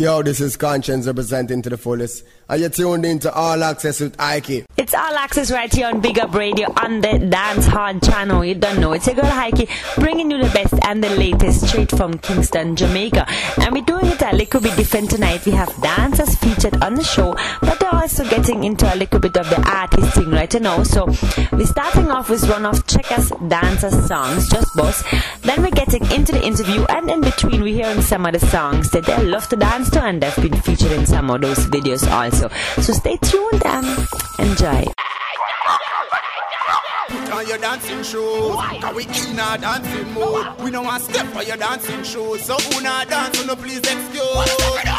Yo, this is Konshens representing to the fullest. And you're tuned into All Access with Ike. It's All Access right here on Big Up Radio on the Dancehall channel. You don't know. It's your girl Heike bringing you the best and the latest straight from Kingston, Jamaica. And we're doing it a little bit different tonight. We have dancers featured on the show, but they're also getting into a little bit of the artist thing right now. So we're starting off with one of Chekkaz dancers songs, Just Boss. Then we're getting into the interview, and in between we're hearing some of the songs that they love to dance to, and I've been featured in some of those videos also. So stay tuned and enjoy. Put on your dancing shoes, cause we in a dancing mood. We don't want step for your dancing shoes, so who not dance, no please excuse.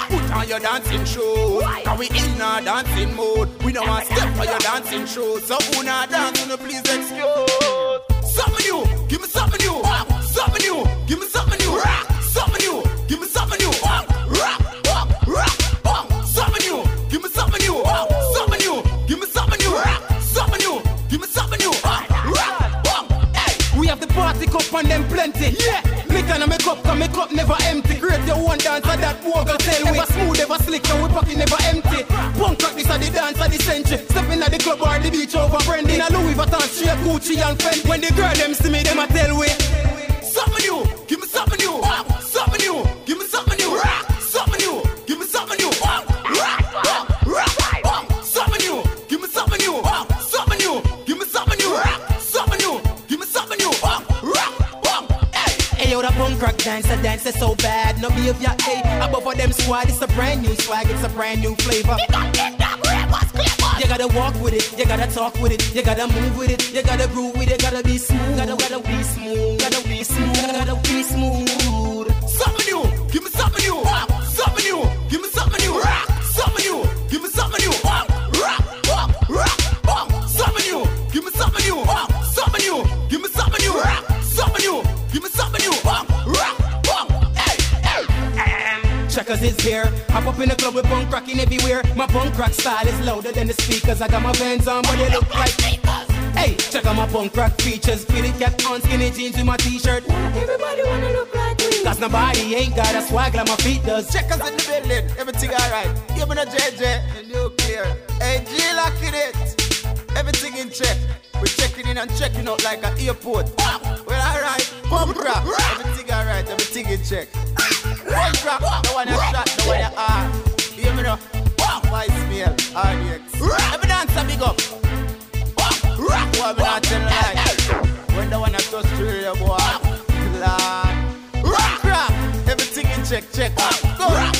Put on your dancing shoes, cause we in a dancing mood. We don't want step for your dancing shoes, so who not dance, no please excuse. Something new, give me something new, something new, give me something new, party cup and them plenty. Yeah. Liquor in my cup, cause my up never empty. Create your one dance and that bogle tell we. Ever smooth, ever slick, and we pocket never empty. Punk rock, this are the dance of the century. Stepping at the club or the beach over Brandy. In a Louis Vuitton, straight Gucci and Fendi. When the girl them see me, them a tell we. Something new, give me something new, Hey yo, the punk rock dancer dancer so bad. No behavior, hey. Above all them squad, it's a brand new swag, it's a brand new flavor. You gotta walk with it, you gotta talk with it, you gotta move with it, you gotta groove with it, gotta be smooth, gotta, gotta be smooth, gotta be smooth, gotta be smooth. something new, give me something new, something new, give me something new, something new, give me something new, hey. Chekkaz is here. Hop up in the club with punk rocking everywhere. My punk rock style is louder than the speakers. I got my vans on, but they look like Hey, check out my punk rock features. Fitted cap on, skinny jeans with my t-shirt. Everybody wanna look like me. Cause nobody ain't got a swag like my feet does. Chekkaz in the building, everything alright. Give me the JJ, the nuclear. Hey, G locking it. Everything in check. We're checking in and checking out like an airport. Well, alright. Pump rock. Everything alright, everything in check. Pump rock. No one has shot, no one has R. Hear me now? My smell, RDX. Every dancer big up. Rock. Boy, me not tell lie. When the one that touch through your boy. Lord. Rock, rock. Everything in check, check. Go. Rock,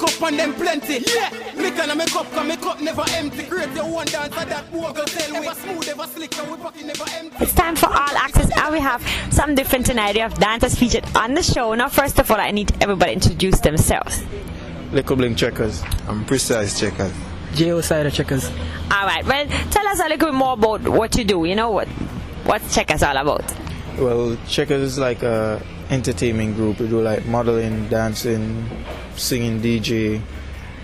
the party cup and them plenty. Yeah. Liquor in my cup, cause my cup never empty. Create your one dance and that bogle tell we. Ever smooth, ever slick, and we pocket never empty. It's time for all access, and we have some different tonight. We have dancers featured on the show. Now, first of all, I need everybody to introduce themselves. Little Bling Chekkaz. I'm precise Chekkaz. J.O. Cider Chekkaz. All right. Well, tell us a little bit more about what you do. You know what? What's Chekkaz all about? Well, Chekkaz is like a entertainment group. We do like modeling, dancing, singing, DJ.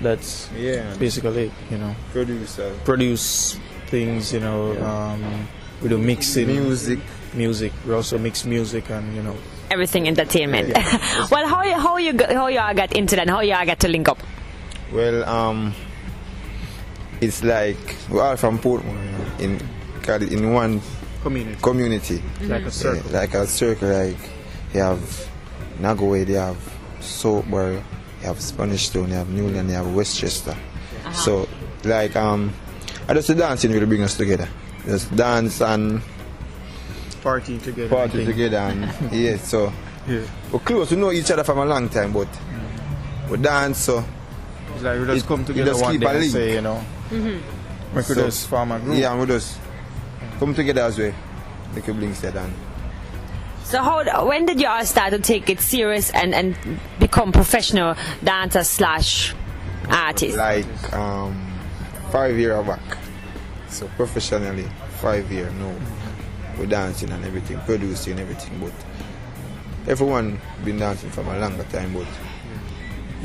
That's Yeah. basically it, you know. Producer. Produce things, you know. Yeah. Um, we do mixing. Music. Music. We also mix music and, you know. Everything entertainment. well, how you how you how you all got into that? How you all got to link up? Well, um, it's like we're from Portmore, in in one Community. community. Like a circle. Yeah, like a circle. Like you have Naggo Head, they have Soapbar, they have Spanish Town, they have Newland, they have Westchester. Uh-huh. So, like, um, I just the dancing really bring us together. Just dance and Party together. party together, and yeah. So Yeah. we're close. We know each other from a long time, but mm. we dance. So It's like we just It- come together just one keep day a and say, you know. Mm-hmm. We could So- just form a group. yeah, and we just mm. come together as well. Like a blink said, and So how, when did you all start to take it serious and, and become professional dancer slash artist? Like um, five year back. So professionally, five year no. We're dancing and everything, producing and everything, but everyone been dancing from a longer time, but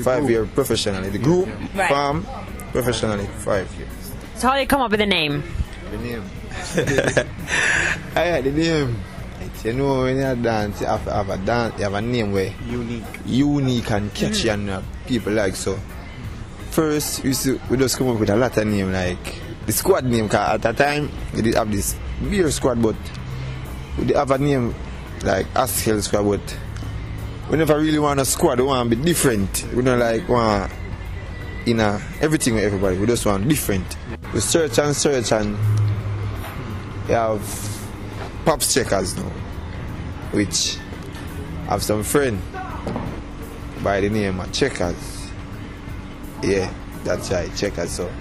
five year professionally. The group, Right. farm, professionally, five years. So how did you come up with the name? The name. Aye, the name. It's, you know, when you dance, you have have a dance, you have a name where Unique. unique and catchy and uh, people like so. First, we, we just come up with a lot of name like the squad name. Cause at that time, we did have this beer squad, but we did have a name like Askill squad, but we never really want a squad. We want to be different. We don't like want in a, everything with everybody. We just want different. We search and search and we have pops Chekkaz now, which have some friend by the name of Chekkaz. Yeah, that's right, Chekkaz. So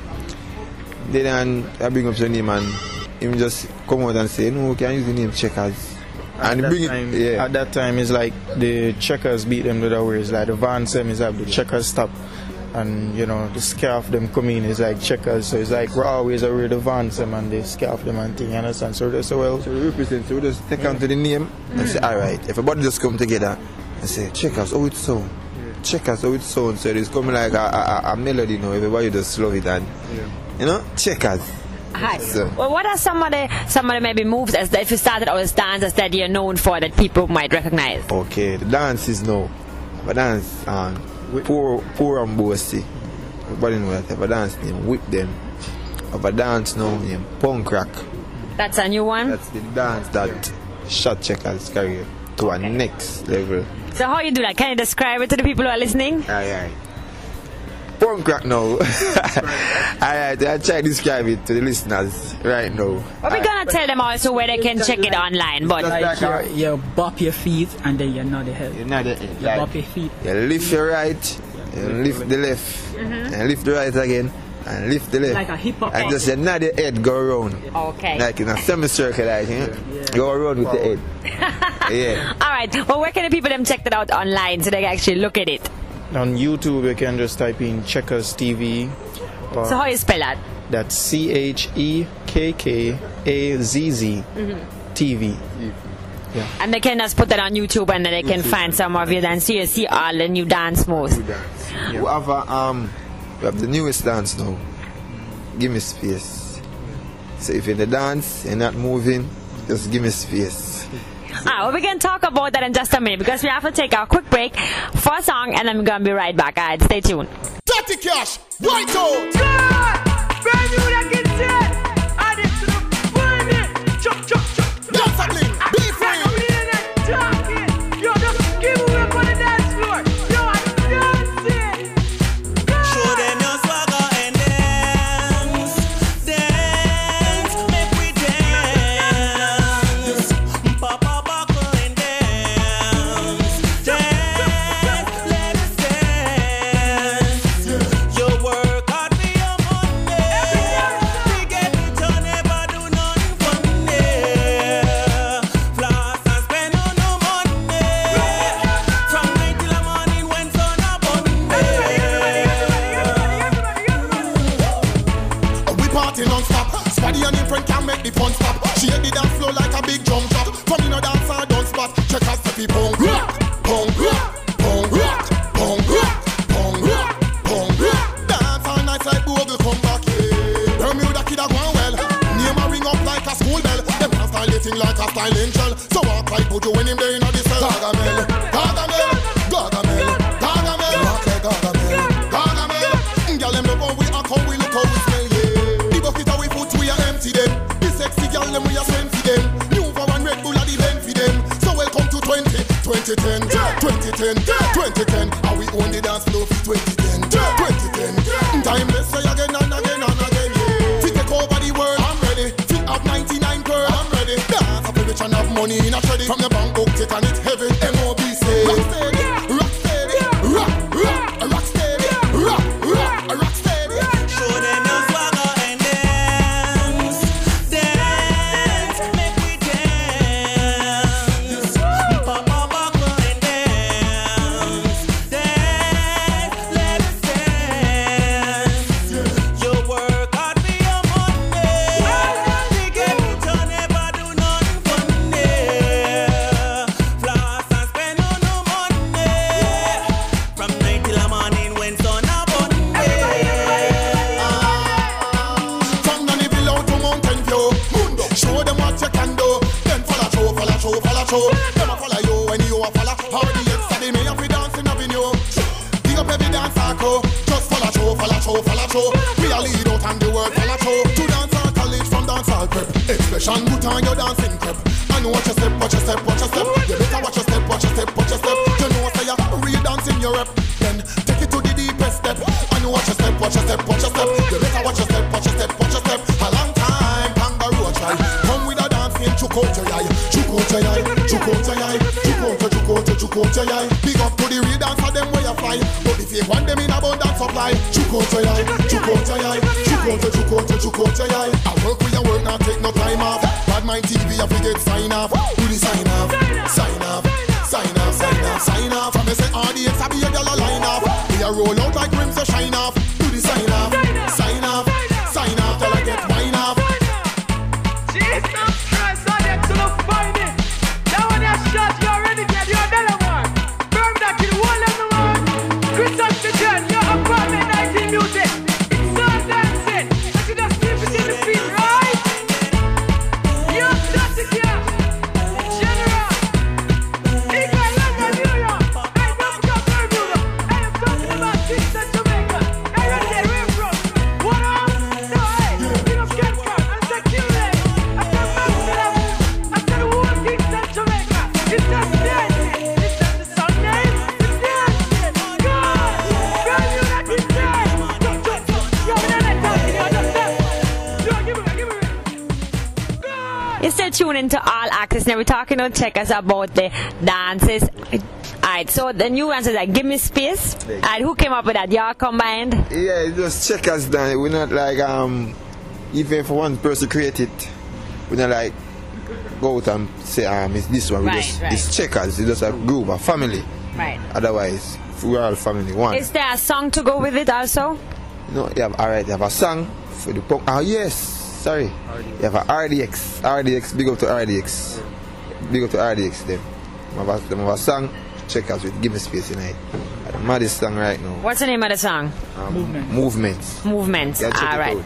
then I bring up the name and him just come out and say, no, we can use the name Chekkaz. and At that, bring time, it, yeah. at that time, it's like the checkers beat them the words. Like the Van Sem is have the checkers stop. And you know, the scarf them come in is like checkers. So it's like we're always aware the Van Sem and they scarf them and thing, you understand? So they say, well, So we represent, so we just take on to the name and say, all right, everybody just come together and say, Chekkaz, oh, it's so. Chekkaz, oh, it's so. So it's coming like a, a, a- a melody now. Everybody just love it and, you know, Chekkaz. Hi. So- Well, what are some of the some of the maybe moves as if you started out as dancers that you're known for that people might recognize? Okay, the dance is no, But dance on poor poor and bossy. Everybody know that. Have a dance name whip them. Have a dance now named punk rock. That's a new one. That's the dance that shot Chekkaz career to a next level. So how you do that? Can you describe it to the people who are listening? Aye aye. Punk rock now. Alright, I try to describe it to the listeners right now. Well, we're gonna tell them also where they can check it online. But Just Like you, you bop your feet and then you nod your head. You know the, You eh, like, bop your feet. You lift your right, you lift the left, mm-hmm. and lift the right again, and lift the left. Like a hip hop. And just you nod head, go around. okay. Like in a semicircle, like, you know? Go around with the head. yeah. All right. Well, where can the people them check that out online so they can actually look at it? On YouTube you can just type in Chekkaz TV. Or So how you spell that? that's C H E K K A Z Z TV. And they can just put that on YouTube and then they can find some of your dance. So you see all the new dance moves. We have a, um, we have the newest dance now. Give me space. So if you're in the dance, you're not moving, just give me space. Ah, well, we can talk about that in just a minute because we have to take a quick break for a song and then we're gonna be right back. Alright, stay tuned. Dirty cash, white out. Dance a bling, be free. Dancer, them where you fly. But if you want them in abundance supply, chook out your eye, chook out your eye, chook out your, chook out chook out your eye. I work with your work, not take no time off. Bad mind TV, I forget sign off. Do the sign off, sign off, sign off, sign off, sign off. From me say RDX, I be a a line off. We a roll out like Access. Now we're talking to Chekkaz about the dances. Alright, so the new answer is like, give me space. And who came up with that? Y'all combined? Yeah, it just Chekkaz it. We're not like um even for one person create it, we're not like go out and say um it's this one. We Right, just right. it's Chekkaz, it's just a group, a family. Right. Otherwise we're all family one. Is there a song to go with it also? No, you have alright, you have a song for the punk. Oh yes, sorry. You have a RDX. RDX, big up to RDX. Big up to RDX them. Them have a, them have a song, Chekkaz with give me space tonight. The maddest song right now. What's the name of the song? Um, Movement. Movements. Movements. Yeah, Alright. out.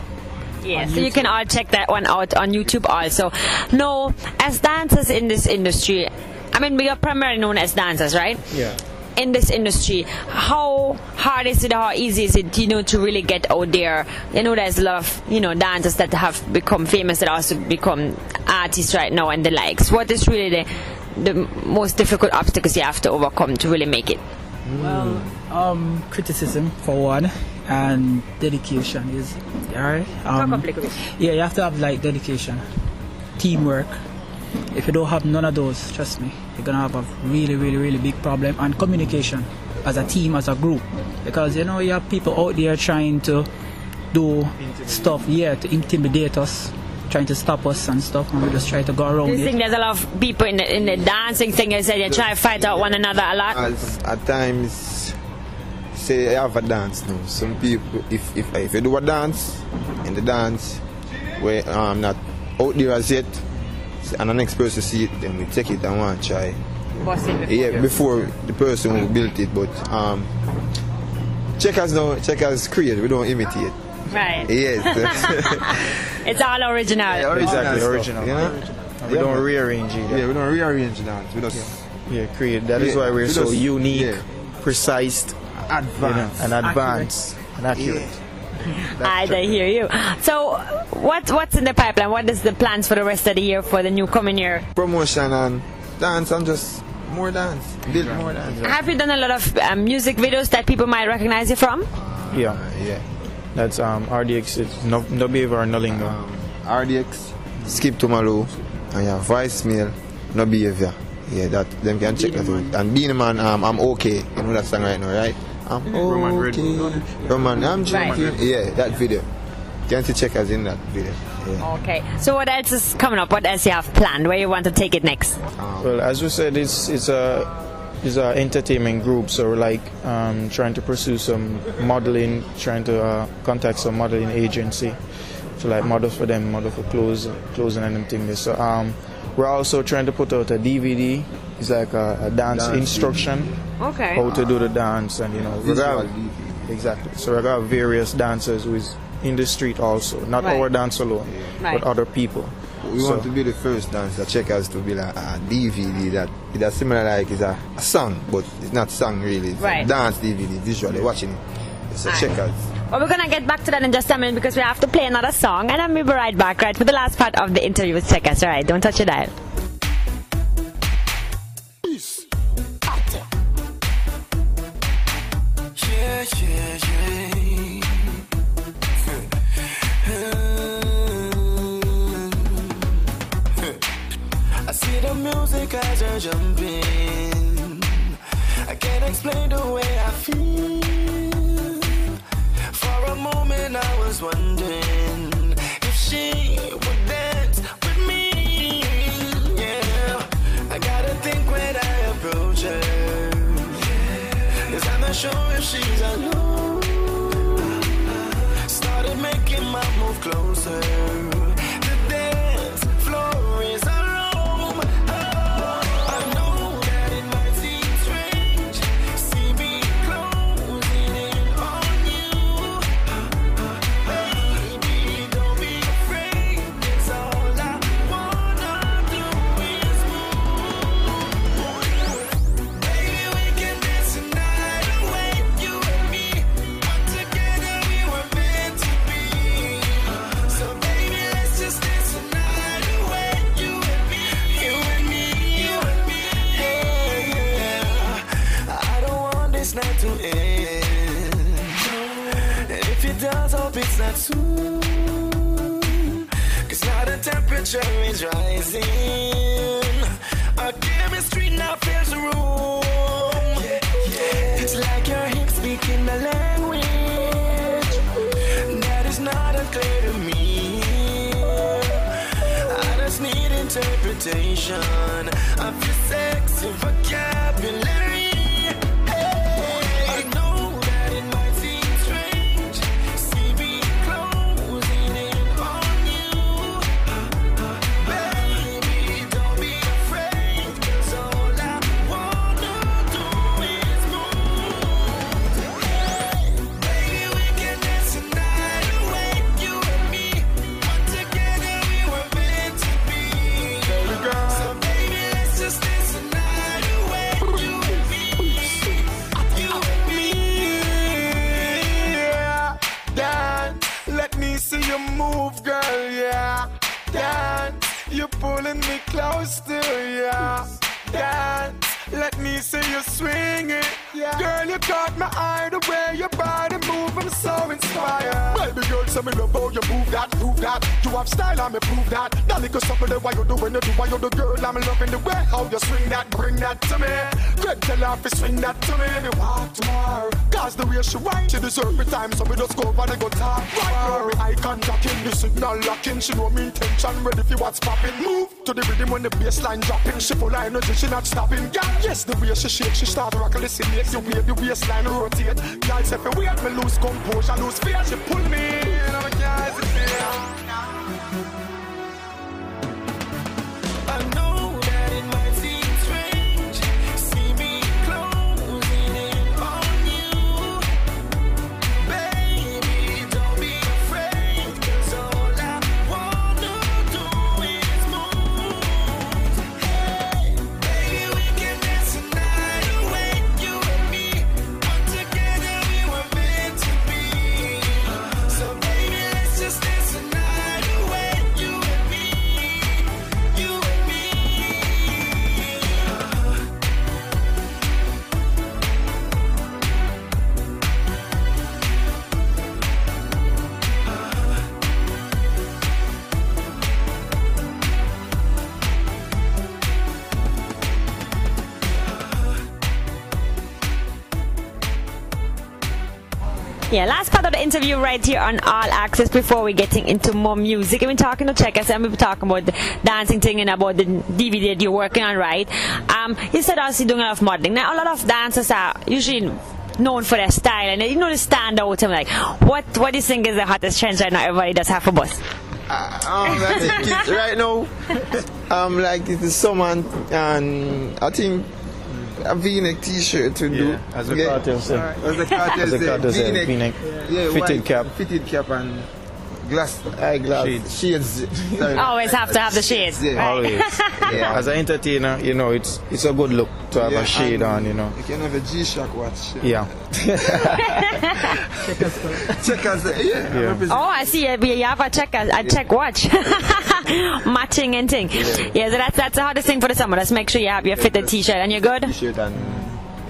Yeah, so you can all check that one out on YouTube also. No, as dancers in this industry, I mean, we are primarily known as dancers, right? Yeah. In this industry, how hard is it, how easy is it, you know, to really get out there? You know, there's a lot of, you know, dancers that have become famous that also become artists right now and the likes. What is really the, the most difficult obstacles you have to overcome to really make it? Well, um, criticism for one, and dedication is alright. Um, Talk up a little bit. yeah, you have to have like dedication, teamwork. If you don't have none of those, trust me, you're gonna have a really, really, really big problem. And communication, as a team, as a group, because you know you have people out there trying to do stuff, yeah, to intimidate us, trying to stop us and stuff, and we just try to go around Do you think there's a lot of people in the, in the dancing thing, you said they try to fight out one another a lot? As at times, say I have a dance now. Some people, if if if you do a dance, in the dance, where I'm not out there as yet, and an next to see it, then we take it and want to try. Before. Yeah, before the person who built it, but um, Chekkaz now, Chekkaz create. We don't imitate. Right. Yes. It's all original. Exactly, stuff, original. You know? And we Yeah, don't rearrange it. Yeah, we don't rearrange the dance. We just Yeah, create. That is Yeah, why we're we so just- unique, yeah. precise, advanced. you know, and advanced and accurate. I I hear you. So, what what's in the pipeline? What is the plans for the rest of the year for the new coming year? promotion and dance I'm just more dance, build more dance. Have you done a lot of um, music videos that people might recognize you from? Yeah, yeah. That's um, RDX. It's no, no behavior or no lingo. Um, RDX, skip to Malo, and your voicemail, no behavior. Yeah, that them can check that out. And Beenie Man, um, I'm okay. You know that song right now, right? I'm Roman Red okay. Bull. Roman, I'm Right. joking. Yeah, that video. You can see Chekkaz in that video. Yeah. Okay. So, what else is coming up? What else you have planned? Where you want to take it next? Well, as we said, it's it's a it's a entertainment group, so we're like um, trying to pursue some modeling, trying to uh, contact some modeling agency to like model for them, model for clothes, clothes and anything. So um, we're also trying to put out a DVD. It's like a, a dance, Dance instruction, Okay. how to do the dance, and you know, we're Visual gonna have- exactly. So we're various dancers who is in the street also, not Right. our dance alone, Right. but other people. we So- want to be the first dance that Chekkaz to be like a DVD that it's a similar like it's a, a song, but it's not song really. It's Right. a dance DVD visually watching it. It's a Alright. Chekkaz. Well, we're gonna get back to that in just a minute because we have to play another song, and then we'll be right back, right, for the last part of the interview with Chekkaz. All right, don't touch your dial. Have style, I'ma prove that. That little something the way you do when you do what you do, girl. I'm loving the way how you swing that, bring that to me. Great tell to swing that to me. Me walk tomorrow. Cause the way she whine, she deserve me time. So we just go over and go talk. Right eye contact in the signal locking. She know me intention, ready for what's popping. Move to the rhythm when the bassline dropping. She full of energy, she not stopping. Girl, yes, the way she shake, she start rock. Listen, make you wave, the waistline rotate. Girl, if you wait, me lose composure, lose fear. She pull me in, and I can't Yeah, last part of the interview right here on All Access before we're getting into more music. We've been talking to Chekkaz and we've been talking about the dancing thing and about the DVD that you're working on, right? Um, you said also doing a lot of modeling. Now, a lot of dancers are usually known for their style and you know the stand out. I'm like, what, what do you think is the hottest trend right now? Everybody does half a bus. Um, I think it, right now, um, like it is someone, and I think a V-neck T-shirt to do. as the cartel said. As the cartel As the said, cartel said, V-neck. V-neck, Yeah, fitted cap. Fitted cap and Glass, eyeglass, Shades. shades. Sorry. Always have to have the shades. Yeah. right? Always. Yeah. As an entertainer, you know, it's it's a good look to have Yeah, a shade on, you know. You can have a G-Shock watch. Yeah. Chekkaz, eh? yeah. Yeah. represent- Oh, I see. You have a check, a, a check watch, matching and thing. Yeah, so that's that's the hardest thing for the summer. Let's make sure you have your fitted T-shirt and you're good. T-shirt and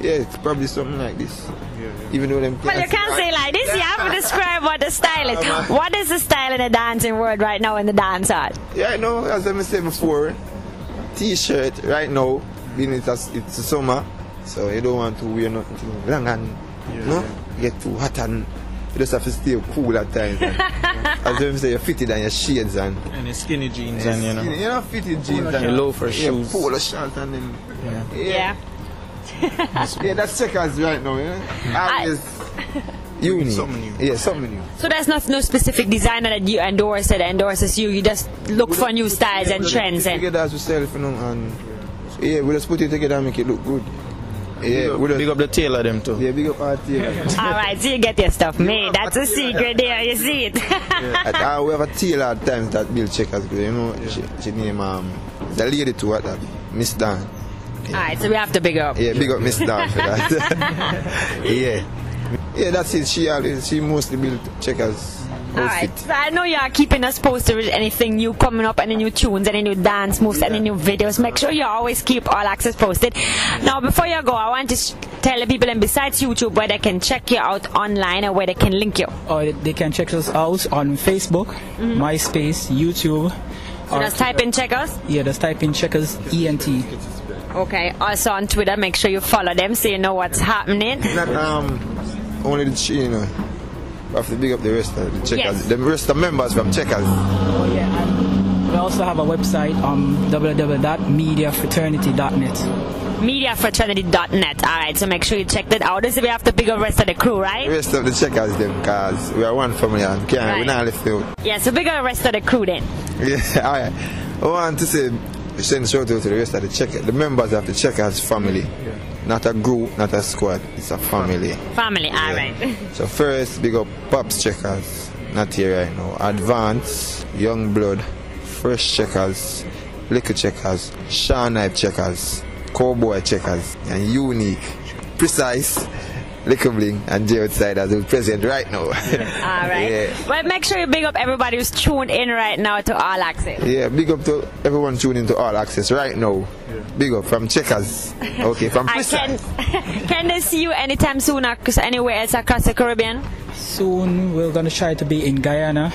yeah, it's probably something like this. Even though them. Well, you can't say like this. You have to describe what the style is. What is the style in the dancing world right now in the dance art? Yeah, I know. As I said before, T-shirt right now, being it's a, it's a summer, so you don't want to wear nothing too long and no get too hot and you just have to stay cool at times. As them say, you're fitted and your shades and. And the skinny jeans and, you know. You know, fitted jeans and Your loafer yeah, shoes. polo shirt and then. Yeah. Yeah. Yeah, that's Chekkaz right now, you know. Always. Uni. Something new. Yeah, something new. So there's not no specific designer that you endorse that endorses you. You just look for new styles and trends. And Together as yourself, you know, and yeah, we just put it together and make it look good. Yeah, we just, Big up the tailor them too. yeah, big up our tailor. all right, so you get your stuff made. That's a secret there. You see it. At, uh, we have a tailor at times that build Chekkaz, you know. She, she name um the lady to what that Miss Dan. All right, so we have to big up. Yeah, big up Miss Dan for that. yeah, yeah, that's it. She always she mostly build Chekkaz All right. So I know you are keeping us posted with anything new coming up, any new tunes, any new dance moves, any new videos. Make sure you always keep all access posted. Now, before you go, I want to sh- tell the people, and besides YouTube, where they can check you out online and where they can link you. Oh, or they can check us out on Facebook, mm-hmm. MySpace, YouTube. So or- just type in Chekkaz. Yeah, just type in Chekkaz ENT. Okay. Also on Twitter, make sure you follow them so you know what's happening. Not um only the you know. We have to big up the rest of the Chekkaz. Yes. The rest of the members from Chekkaz. Oh yeah, we also have a website um www.mediafraternity.net. Mediafraternity.net. All right. So make sure you check that out. This is we have to pick up rest of the crew, right? The right? rest of the Chekkaz them cause we are one family and can't Right. we not left out. Yeah. So big up the rest of the crew then. Yeah, alright. I want to say send shout out to the rest of the checker the members of the Chekkaz family. Not a group, not a squad, it's a family. Family. All right. So first big up Pops Chekkaz, not here right now. Advance, Young Blood, Fresh Chekkaz, Liquor Chekkaz, Sean Knife Chekkaz, Cowboy Chekkaz, and Unique, Precise, Liquor Bling, and J Outsiders who's present right now. All right. Yeah. Well, make sure you big up everybody who's tuned in right now to All Access. Yeah, big up to everyone tuning to All Access right now. Big up from Chekkaz. Okay, from I can can they see you anytime soon ac- anywhere else across the Caribbean? Soon we're gonna try to be in Guyana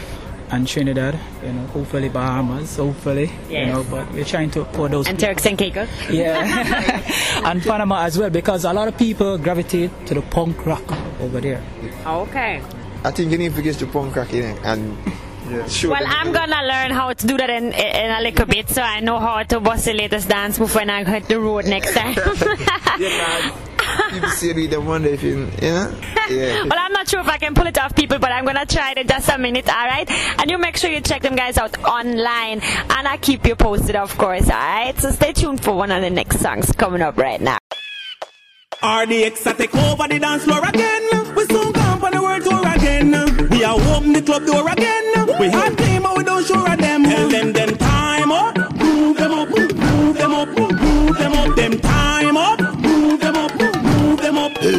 and Trinidad, you know, hopefully Bahamas, hopefully. Yes. You know, but we're trying to pour those And people- Turks and Caicos? Yeah. and Panama as well because a lot of people gravitate to the punk rock over there. Okay. I think you need to get the punk rock in it and sure. Well. I'm gonna learn how to do that in, in a little bit so I know how to bust the latest dance move when I hit the road next time. People say they don't wonder if you, you know? Yeah. Well, I'm not sure if I can pull it off, people, but I'm gonna try it in just a minute, alright? And you make sure you check them guys out online, and I keep you posted, of course, alright? So stay tuned for one of the next songs coming up right now. RDX a take over the dance floor again. We soon come on the world tour again. We are open the club door again. We hot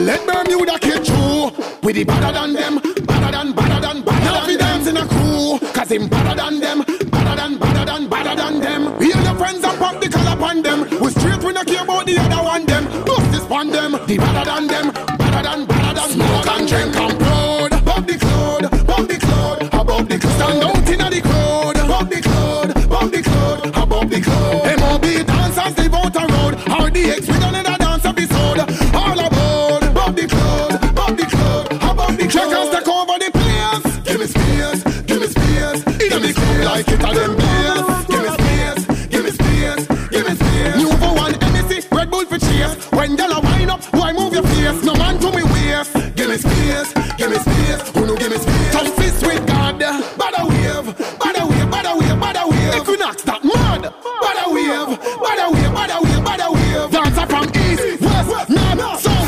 Let Bermuda kid through. We the better than them, better than, better than, better than dance in a crew. Cause him better than them, better than, better than, better than them. We and your friends and pop the color upon them. We straight, we not care about the other one them. Bust this on them, the better than them, better than, better than. Smoke and drink and proud. Bob the cloud, bob the cloud, above the cloud. Stand out in the crowd. Bob the cloud, bob the cloud, above the cloud. MOB dancers live out a road. RDX with another Give me space like it a them place. Give me space, give me space, give me space. New for one MEC, Red Bull for chase. When y'all a wind up, why move your face? No man to me waist. Give me space, give me space. Who no give me space? Tough fist with God. Bada wave, bada wave, bada wave, bada wave. Equinox that mad. Bada wave, bada wave, bada wave, bada wave. Dancer from east, west, north, south.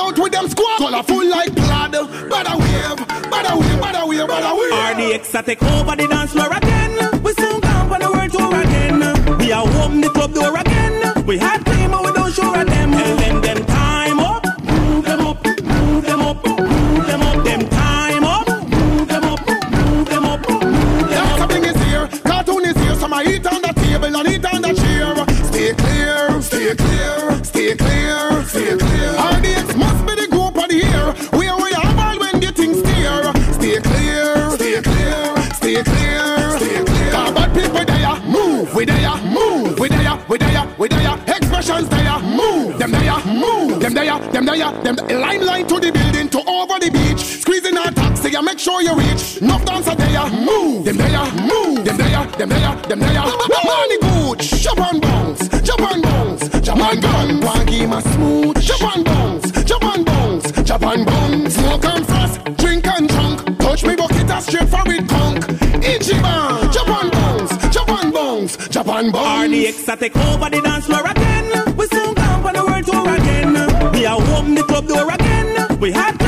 I roll out with them squad, colorful like plaid. Bada wave, bada wave, bada wave, bada wave. ex a take over the dance floor again. We soon come on the world tour again. We are home the club door again. We had claim and we don't show at them. Tell them them time up, move them up, move them up, move them up. Them time up, move them up, move them up, move them up. something is here, cartoon is here, some I eat on the table and eat on the chair. Stay clear, stay clear, stay clear. We there, move, we there, we there, we there. Expressions there, move, them there, move, them there, them there, them line to the building to over the beach. Squeezing our taxi, and make sure you reach. Enough dancer there, move, them there, move, them there, them there, them there. Money good, jump and bounce, jump and bounce, and bounce. One game a smooth, jump and bounce, jump and bounce, jump and bounce. Smoke and frost, drink and drunk. Touch me bucket straight for it conk. And bounce. RDX a take over the dance floor again. We soon come on the world tour again. We are home the club door again. We had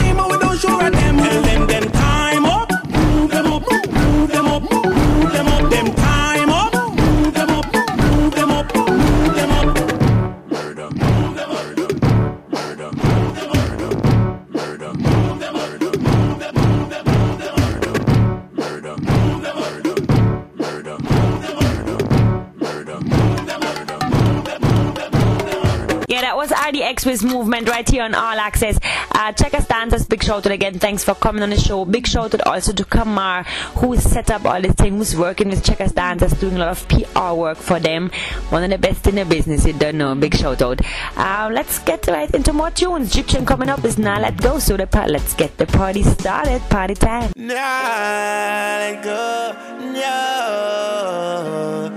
with Movement right here on All Access. Uh, check us dancers. Big shout out again. Thanks for coming on the show. Big shout out also to Kamar, who set up all this thing, who's working with Chekkaz Dancers, doing a lot of PR work for them. One of the best in the business, you don't know. Big shout out. Uh, let's get right into more tunes. Egyptian coming up is Now Let Go. So the part, let's get the party started. Party time. Nah, let go, no.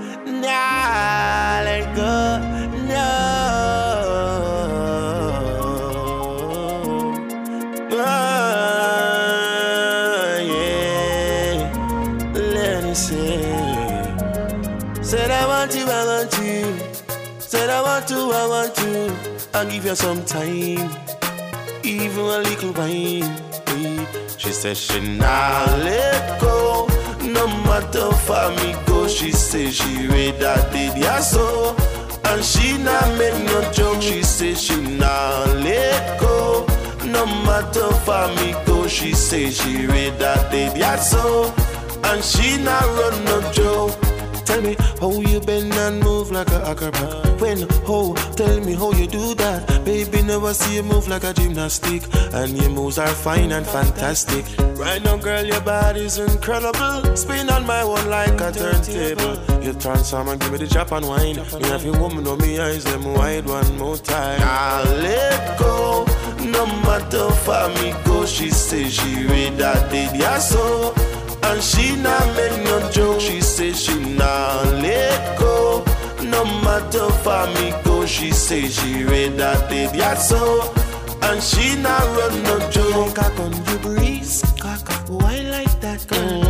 Want you, I want you. Said I want to, I want to. I'll give you some time even a little wine. She said she not let go, no matter for me go. She say she read that did ya so, and she not make no joke. She say she not let go, no matter for me go. She say she read that did ya so, and she not run no joke. Tell me how you bend and move like a acrobat. When, how, tell me how you do that. Baby, never see you move like a gymnastic. And your moves are fine and fantastic. Right now, girl, your body's incredible. Spin on my one like a turntable. You transform and give me the Japan wine. Me have your woman on me eyes, them wide one more time. I let go. No matter for me go, she say she read that did ya so. And she not make no joke, she say she not let go. No matter for me go, she say she read that did ya so. And she not run no joke. Cock on you breeze, cock why like that? Mm,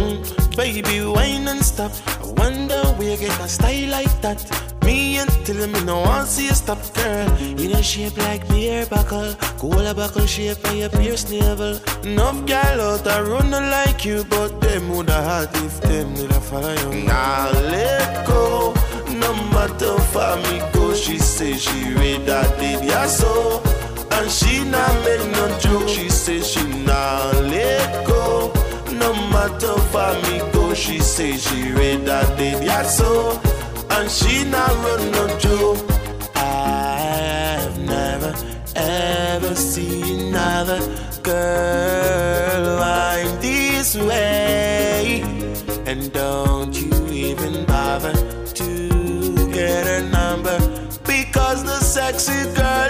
baby, wine and stop. I wonder where you get a style like that. Me until me no want see you stop, girl. In a shape like beer buckle, cola buckle shape and your pierce navel. Enough gal out a run like you, but them woulda had if them did a follow you. Now let go, no matter for me go. She say she read that did ya so, and she not make no joke. She say she not let go, no matter for me go. She say she read that did ya so and she not run no joke. I've never ever seen another girl whine this way, and don't you even bother to get her number because the sexy girl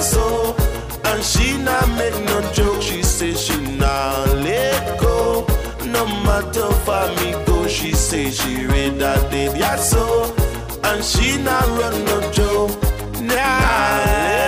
so. And she not make no joke, she say she not let go. No matter for me go, she say she read that did ya so. And she not run no joke. Nah, let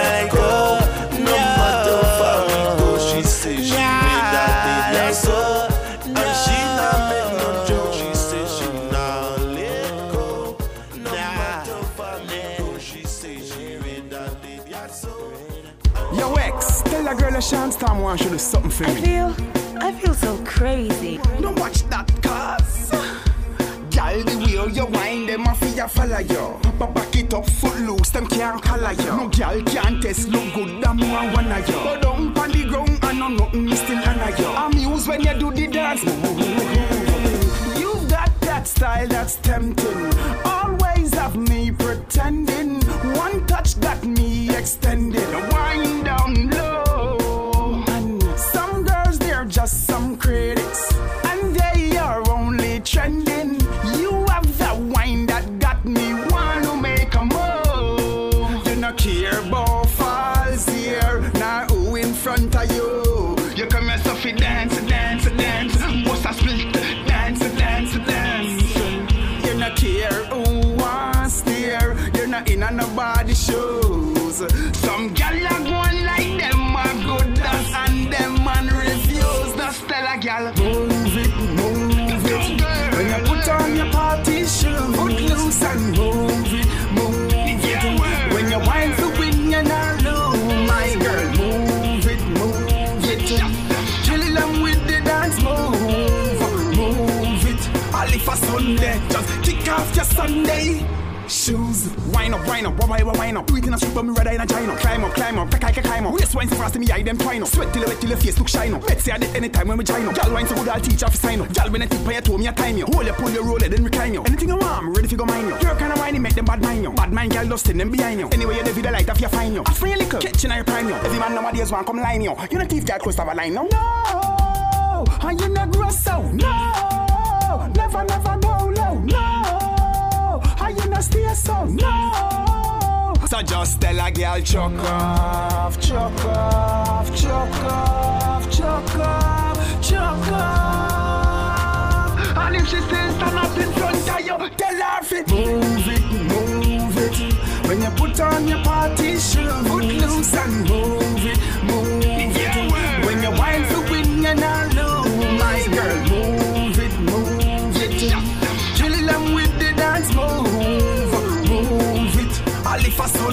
Storm wants you to do something for I feel, I feel so crazy. Don't watch that cause Girl, the way you wind them off ya follow you But back it up foot loose, them can't color you No girl can't test look good, them one one of you Go down on the ground and no nothing me still honor you Amuse when you do the dance. You got that style that's tempting. Always have me pretending. One touch got me extended Wind down low some critics And they are only trending. You have that wine that got me want to make a move. You no care about falls here. Now who in front of you? You come here so fi dance, dance, dance. What's a split, dance, dance, dance. You no care who wants stare You're not in on nobody shoes Sunday Shoes, wind up, wind up, why, why, wind up. Do it in a strip, but me rather in a china. Climb up, climb up, take I climb up. Waist wine so fast, me eye them twine up. Sweat till wet till your face look shine up. Let's say I did anytime when we join up. Girl wine so good, I'll teach to sign up. Girl when I tip on your toe, me a time you. Hold you, pull you, roll then recline you. Anything you want, I'm ready to go mine you. You're kinda whiny, make them bad mind you. Bad mind, girl, just send them behind you. Anyway, you the light off your fine you. Ask for your liquor, catching your prime you. Every man nowadays want come line you. You know thief girl close to a line now. No, and you not gross so. No, never, never. Not so? No. So just tell a girl chuck off, chuck off, chuck off, chuck off, chuck off. And if she still stand up in front of you, tell her fit. Move it, move it. When you put on your party shoes, put loose and move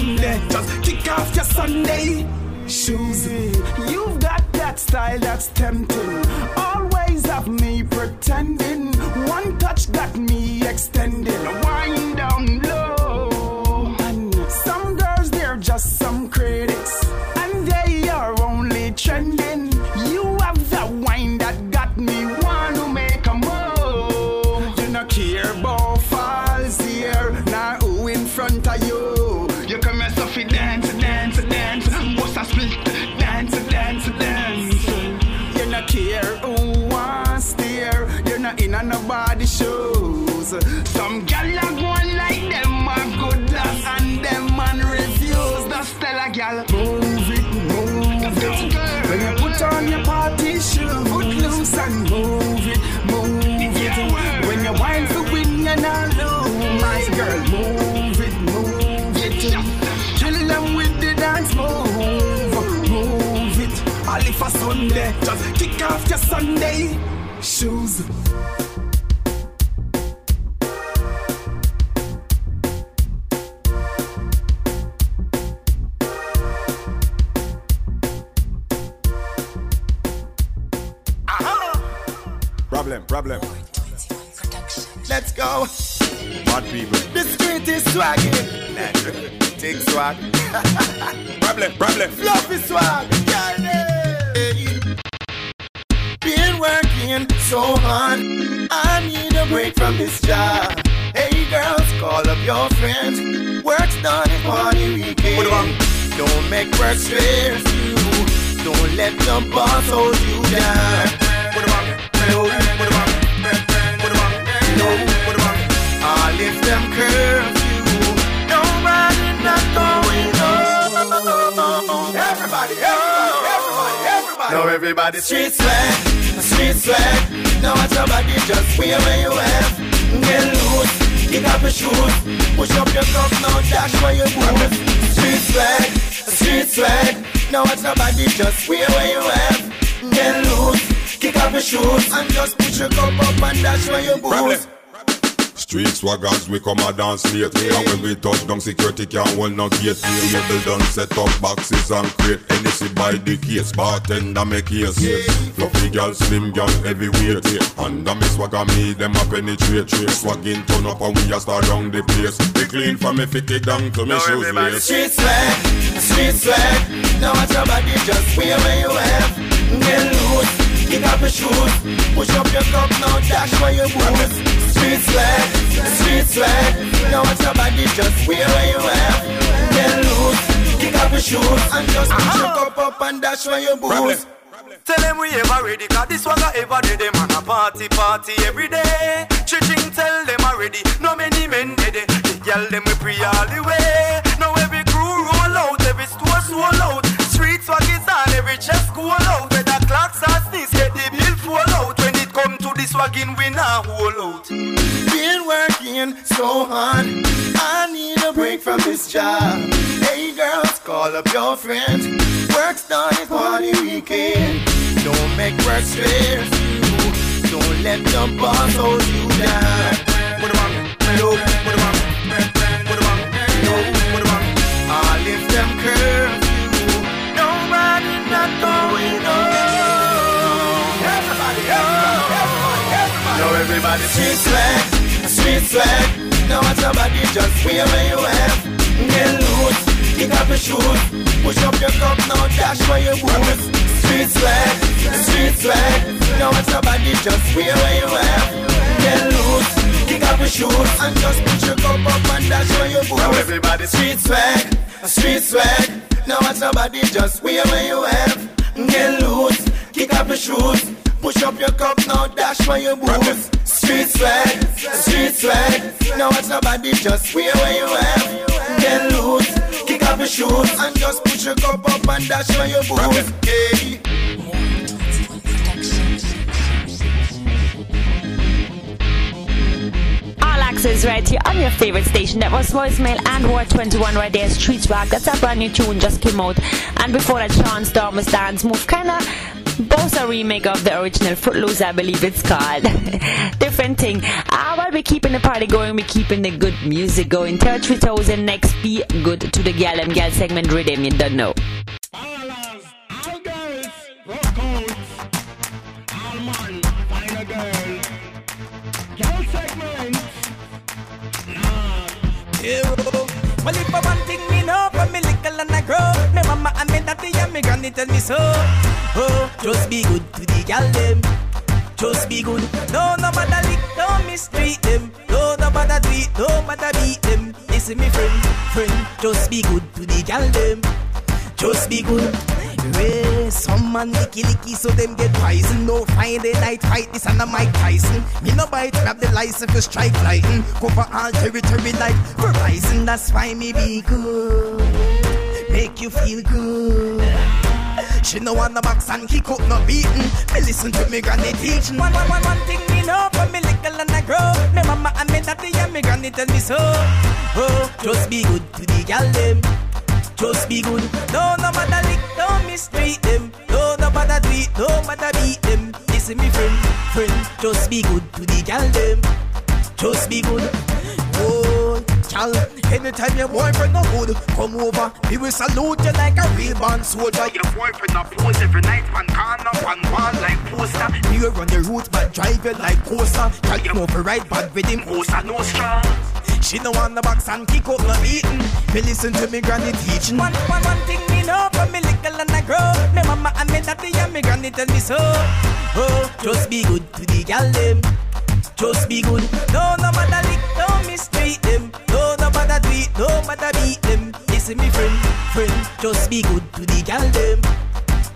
just kick off your Sunday shoes. You've got that style that's tempting. Always have me pretending. One touch got me extended. Wind down low. Shoes. Some gal are going like them are good lass and them man refuse. The Stella gal. Move it, move it. When you put on your party shoes, put loose and move it, move it. When you wine for win, you not lose. My girl, move it, move it. Chill them with the dance move, move it. All if a Sunday, just kick off your Sunday shoes. Street swaggers, we come a dance late. And when we touch down, security can't hold no gate. Table done set up boxes and crate. Hennessy by the case, bartender make case. Fluffy girl, slim girl, heavyweight. Under me swagger, me them a penetrate. Swagging turn up and we a start down the place. We clean from me fit it down to me shoes lace. Street swag, street swag. Now watch your body, just wear where you have. Get loose, kick up your shoes. Push up your cup, now dash where you boots. Street swag, street swag. Now watch your body, just wear where you have. Get loose, kick up your shoes. And just push your cup up and dash where you boots. Tell them we ever ready, cause this one got ever did them man a party, party every day. Chiching tell them already, no many men dead. The girl them we pre all the way. Now every crew roll out, every store sold out. Street swag is on, every chest cool out. Whether clocks this swagging, we not hold out. Been working so hard. I need a break from this job. Hey girls, call up your friends. Work's done, it's party weekend. Don't make work stress you. Don't let the boss hold you down. What about Yo, what about What about Yo, what about All if them curves you. Nobody not going on. Everybody. Street swag, street swag. Now watch your body, just wear where you have. Get loose, kick up your shoes. Push up your cup, now dash where you boots. Sweet swag, sweet swag. Now watch your body, just wear where you have. Get loose, kick up your shoes. And just push your cup up and dash where you boots. Now everybody street swag, street swag. Now watch your body, just wear where you have. Get loose, kick up your shoes. Push up your cup now, dash for your boots. Street swag, street swag. Now watch nobody, just wear where you have. Get loose, kick off your shoes, and just push your cup up and dash for your boots. Yeah. All access right here on your favorite station. That was voicemail and War 21 right there. Street Swag. That's a brand new tune just came out. And before that, Sean Stormer's dance move. Kinda both a remake of the original Footloose, I believe it's called. Different thing. Ah, while we're keeping the party going, we're keeping the good music going. 33,000 next. Be good to the gal and gal segment rhythm. You don't know. hero. Well, if I one thing me know from me little and I grow, me mama and me daddy and me granny tell me so. Oh, just be good to the gal them. Just be good. No, no matter lick, no mistreat them. No, no matter it, no matter beat them. Listen, me friend, friend, just be good to the gal them. Just be good. Well, some man licky licky so them get poison. No Friday night fight, this a Mike Tyson. Me no bite, grab the license for strike lighting. Cover all territory like Verizon. That's why me be good. Make you feel good. She no the box and kick up, no beating. Me listen to me granny teaching. One, one, one, one thing me know from me little and I grow. Me mama and me daddy and me granny tell me so. Oh, just be good to the gal them. Just be good. No, no matter lick, no mistreat them. No, no matter it, no matter beat them. Listen, me friend, friend, just be good to the gal them. Just be good. Gal, anytime your boyfriend no good, come over. He will salute you like a real band soldier. Your boyfriend a pose every night, pan corner, pan wall like poster. You run the route, but drive you like coaster. Tell you over right bad with him, Osa no straw. She no want the box and kick up no beating. Me listen to me granny teaching. One, one, one thing me know from me little and I grow. Me mama and me daddy and me granny tell me so. Oh, just be good to the gal them. Just be good. No, no matter lick, no mistreat them. No, no matter no matter beat them. Listen me friend, friend. Just be good to the gal them.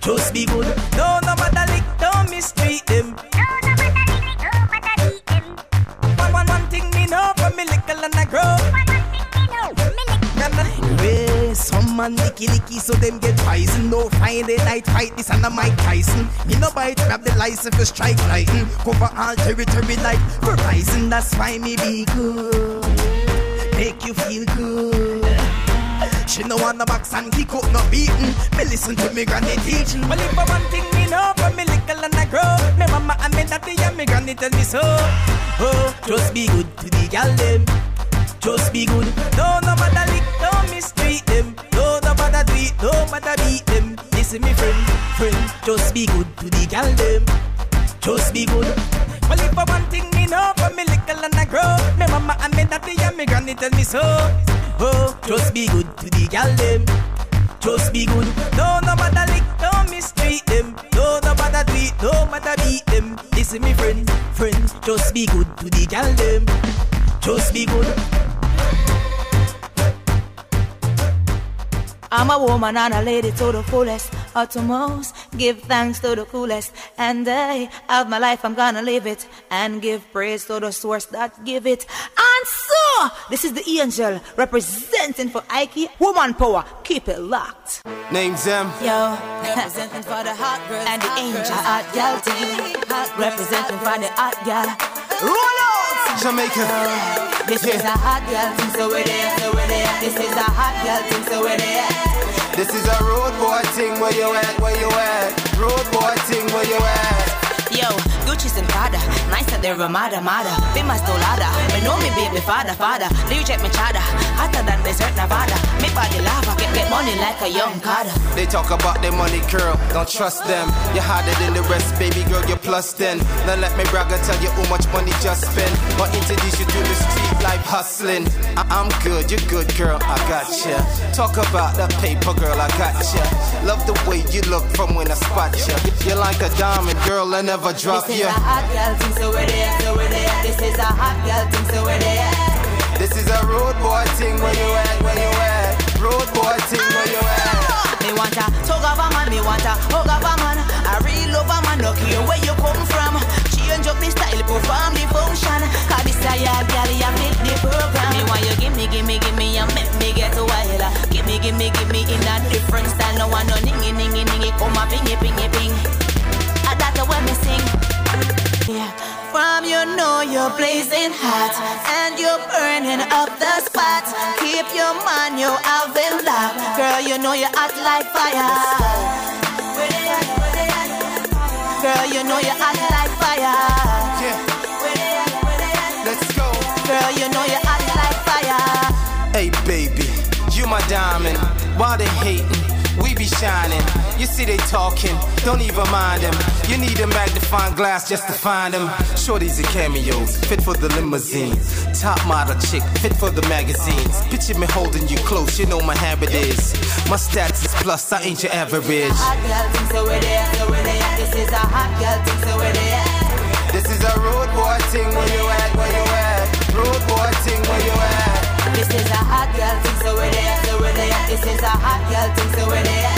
Just be good. No, no matter lick, don't my street m. no mistreat them. One, one, one thing me know from me little and I grow. Well, some man licky licky so them get poison. No Friday night fight this and a Mike Tyson. Me no bite grab the license for strike lighting. Cover all territory like Verizon. That's why me be good. Make you feel good. She no want no box and kick up no beating. Me listen to me granny teaching. Well, if I one thing me know from me little and I grow, me mama and me daddy and me granny tell me so. Oh, just be good to the gal them. Just be good. No, no matter lick, don't mistreat them. No, no matter it, no matter beat them. Listen, me friend, friend. Just be good to the gal them. Just be good. Well, if I one thing me know from me little and I grow, me mama and me daddy and me granny tell me so. Oh, just be good to the gal them. Just be good. No, no matter lick, don't mistreat them. No, no matter it, no matter beat them. Listen, me friend, friend. Just be good to the gal them. Just be good. I'm a woman and a lady to the fullest, uttermost. Give thanks to the coolest, and I of my life, I'm gonna live it, and give praise to the source that give it. And so, this is the angel representing for Ike, woman power. Keep it locked. Name's them. Yo, representing for the hot girls and the angel hot gal team, representing for the hot girl. Roll out, Jamaica. This is a hot girl thing, so we're there, so we're there. This is a hot girl thing, so we're there. This is a road boy thing where you at, where you at. Road boy thing where you at. Yo, Gucci's and Prada, nice that they're Ramada, Mada. Be my stolada, but know me baby father, father. Do you check me chada? Hotter than desert Nevada. Me body lava, get get money like a young Carter. They talk about their money, girl. Don't trust them. You're harder than the rest, baby girl. You're plus 10. Now let me brag and tell you how much money just spent. Or introduce you to the street life hustling. I- I'm good, you're good, girl. I got ya. Talk about the paper, girl. I got ya. Love the way you look from when I spot ya. You're like a diamond, girl. I never drop This is a hot girl thing, so we're there, so we're there. This is a hot girl thing, so we're there. This is a road boy thing. Where you at? Where you at? Road boy thing. Where you at? Me want a tug of a man, me want a hug of a man. A real love a man, no care where you come from. Change up the style, perform the function. Cause this a yard girl, you fit the program. Me want you give me, give me, give me, and make me get wild. Give me, give me, give me in a different style. No one no ningy, ningy, ningy, come a pingy, pingy, ping. I that's the way me sing. Yeah. From you know you're blazing hot and you're burning up the spot. Keep your man, you have it locked. Girl, you know you're hot like fire. Girl, you know you're hot like fire. Let's go. Girl, you know you're hot like fire. Hey baby, you my diamond. Why they hating? We be shining. You see they talking, don't even mind them. You need a magnifying glass just to find them. Shorties and cameos, fit for the limousine. Top model chick, fit for the magazines. Picture me holding you close, you know my habit is. My stats is plus, I ain't your average. Hot girl thing, so we're there, so we're there. This is a hot girl thing, so we're there. This is a road boy thing, where you at, where you at? Road boy thing, where you at? This is a hot girl thing, so we're there, so we're there. This is a hot girl thing, so we're there.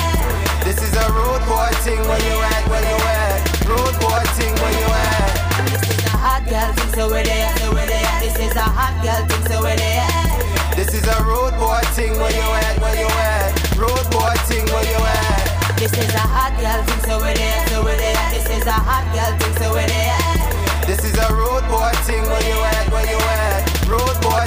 This is a road boy thing, where you at, where you at? Road boy thing, where you at? This is a hot girl thing, so we're there, so we're there. This is a hot girl thing, so we're there. This is a road boy thing, where you at, where you at? Road boy thing, where you at? This is a hot girl thing, so we're there, so we're there. This is a hot girl thing, so we're there. This is a road boy thing, where you at, where you at? Road boy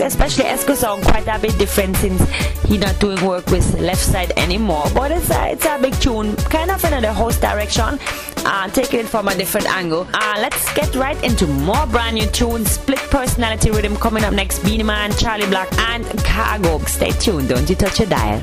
especially Esco sound quite a bit different since he not doing work with Leftside anymore. But it's a, it's a big tune, kind of in the host direction, uh, taking it from a different angle. Uh, let's get right into more brand new tunes. Split personality rhythm coming up next. Beenie Man, Charly Black, and Khago. Stay tuned, don't you touch your dial.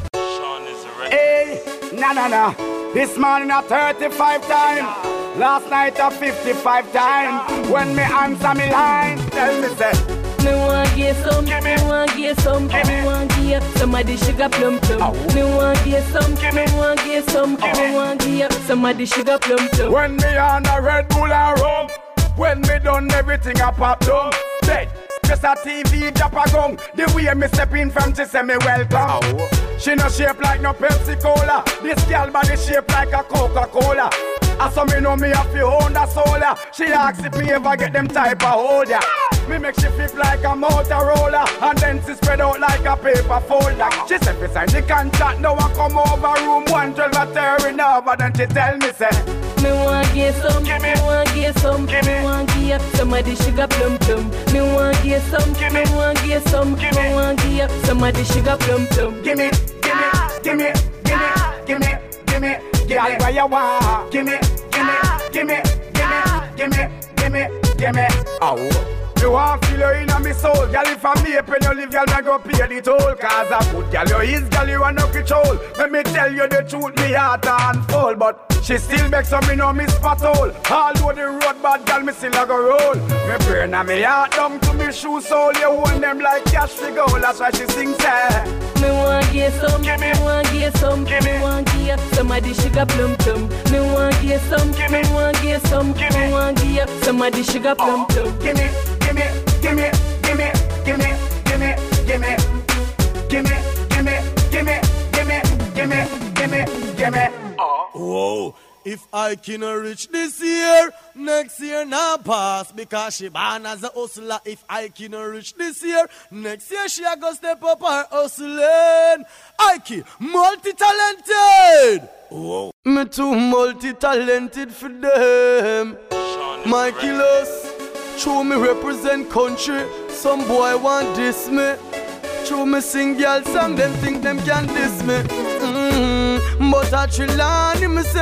Hey, na na na. This morning a 35 time. Last night a 55 time. When me answer me line, tell me say. Me want get some, me want get some, me want get somebody sugar plum plum. Me want get some, me want get some, me want get somebody sugar plum plum. When me on a Red Bull and rum. When me done everything I pop down. Dead. Just a TV drop a gong. The way me step in from she say me welcome. She no shape like no Pepsi Cola. This girl body shape like a Coca Cola. I saw me know me have to own the solar. She asks if me ever get them type of holder. Me make she flip like a Motorola and then she spread out like a paper folder. She said, we sign the contract, now I come over room 112 at her in over. Then she tell me, say, me want get some, give me, me want get some, give me, me want get some of the sugar plum plum. Me want get some, give me, me want get some, give me, me want get some of the sugar plum plum. Give me, give me, give me, give me, give me, give me, give me, gimme, gimme, Give me, give me, give me, give me, give me, give me, give me. give me, give me, give me, give me, give me, give me, give me, give me, give me, give me, give me, give me, give me, give me, give me, give me, give me, you want feel you in a me soul. Girl, if I'm me, when you live, girl, me go pay the toll. Cause a good girl, you is girl, you want no control. Let me tell you the truth, me heart and full But she still makes some me know me spot hole Although the road bad, girl, me still a go roll. Me brain and me heart down to me shoe sole You own them like cash gold That's why she sings, say Me want get some, me. want get some, me want get somebody sugar plum plum. Me want get some, me want get some, me want get somebody sugar oh, plum plum. Gimme, gimme, gimme, gimme, gimme, gimme, gimme, gimme, gimme, gimme, gimme, gimme, gimme, gimme. Whoa. If I can reach this year, next year now pass because she born as a hustler. If I can reach this year, next year she a go step up her hustling. Ike, multi-talented. Whoa. Me too multi-talented for them. Mikey Loss, true me represent country. Some boy want this me. True me sing girl song, them think them can diss me. Mm, but I Trillani me say,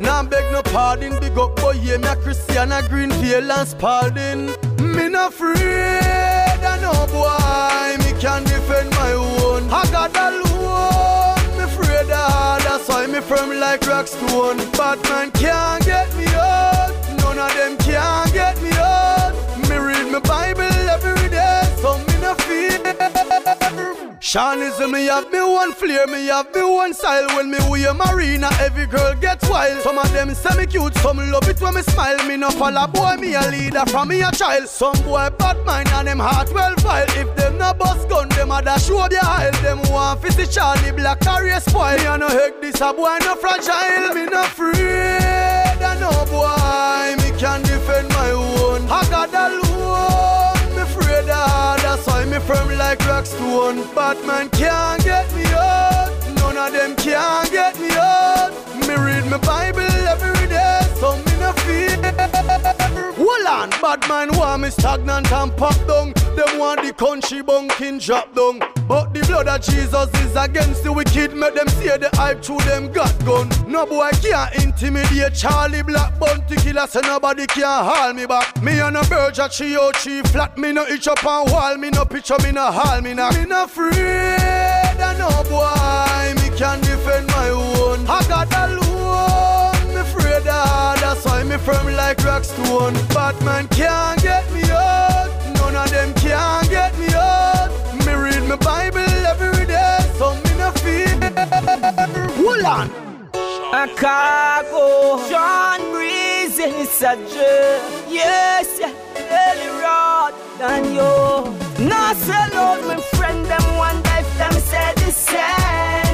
now beg no pardon, big up boy, yeah, me a Christiana Greenfield and Spalding. Me not afraid of no boy, me can defend my own. I got alone, me afraid of, that's why me firm like rockstone. Batman can't get me out, none of them can get me out. Me read my Bible every day, so me no fear. Sean is me have me one flair, me have me one style. When me wear marina, every girl gets wild. Some of them say me cute, some love it when me smile. Me no follow boy, me a leader from me a child. Some boy bad mind and them heart well file. If them no bust gun, them a dash show their aisle. Them want fi see Charly Black career spoil. Me a no heck this a boy no fragile. Me no afraid firm like rocks to one, Batman can't Hold bad man want me stagnant and pop down. Them want the country bunking drop down. But the blood of Jesus is against the wicked. Make them see the hype through them got gun. No boy can't intimidate Charly Black Bounty killer, so nobody can haul me back. Me and a bird a tree out oh tree flat. Me no itch up on wall. Me no picture. Me no haul. Me no. Me no afraid of no boy. Me can defend my own. I got firm like rock stone. Batman can't get me out. None of them can get me out. Me read my Bible every day, so me no fear. Hold on. A Khago, John Breeze in his journey. Yes, yeah, really rod than you. Now sell out my friend, them one if them say the same.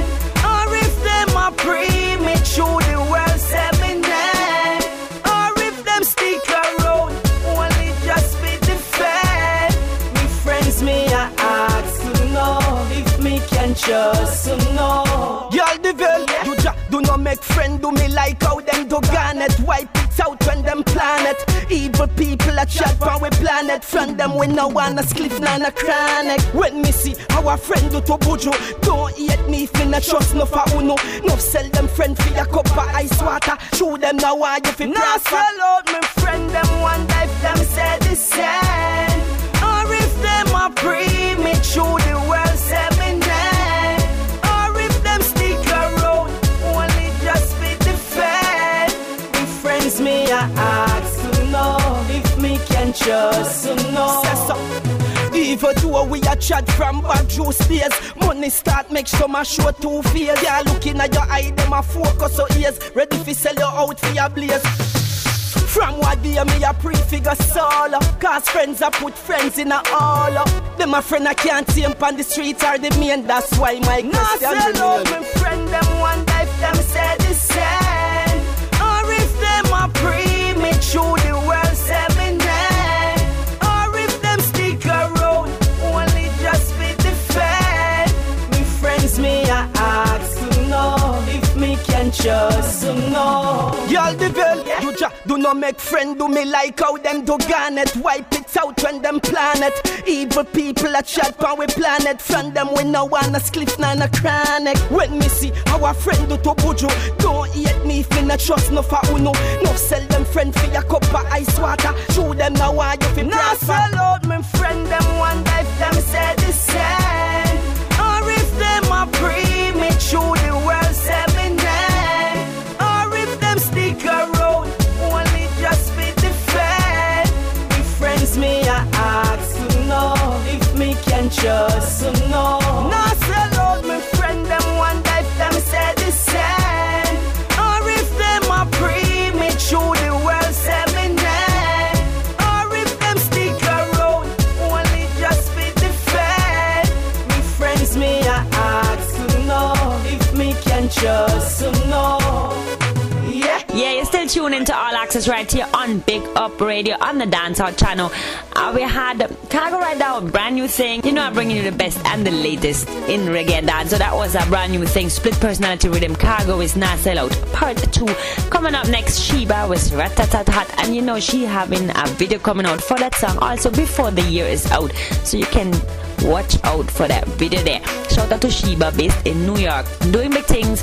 Trust to know. Y'all devil, you ja, do not make friend do me like how them do garnet. Wipe it out when them planet. Evil people a chat from we planet. From them we no wanna spliff nana chronic. When me see our friend do to buju, don't hate me if me not trust no for uno. No sell them friend for a cup of ice water. Show them now why you fi Now sell out me friend them one if them say the same. Or if them a pre me through the world me can trust to know. Say so. Even though we a chat from back juice days Money start make some a show two fears Yeah, looking at your eye, them a focus so ears. Ready fi sell you out for your blaze. From what day me a prefigure solo Cause friends I put friends in a all Them a friend I can't see 'em on the street or the main. That's why my question Nah, sell out remain. me friend them one if them say the same. Or if them a pre me through the world trust to know Y'all devil, you ja, do not make friend do me like how them do garnet. Wipe it out when them planet Evil people a chat on we planet. From them we no wanna spliff nana chronic. When me see our friend do to buju Don't hate me if me not trust no for uno. No sell them friend for a cup of ice water. Show them now why you fi Now sell out me friend them one day if them say the same. Or if them a pre me through the world me can trust Yeah, you're still tuning to All Access right here on Big Up Radio on the Dancehall channel. Uh, we had Khago right now, a brand new thing. You know, I'm bringing you the best and the latest in reggae dance. So that was a brand new thing. Split personality rhythm. Khago is not sell out. Part two. Coming up next, Sheba with Ratatatat. And you know, she having a video coming out for that song also before the year is out. So you can watch out for that video there. Shout out to Sheba based in New York, doing big things.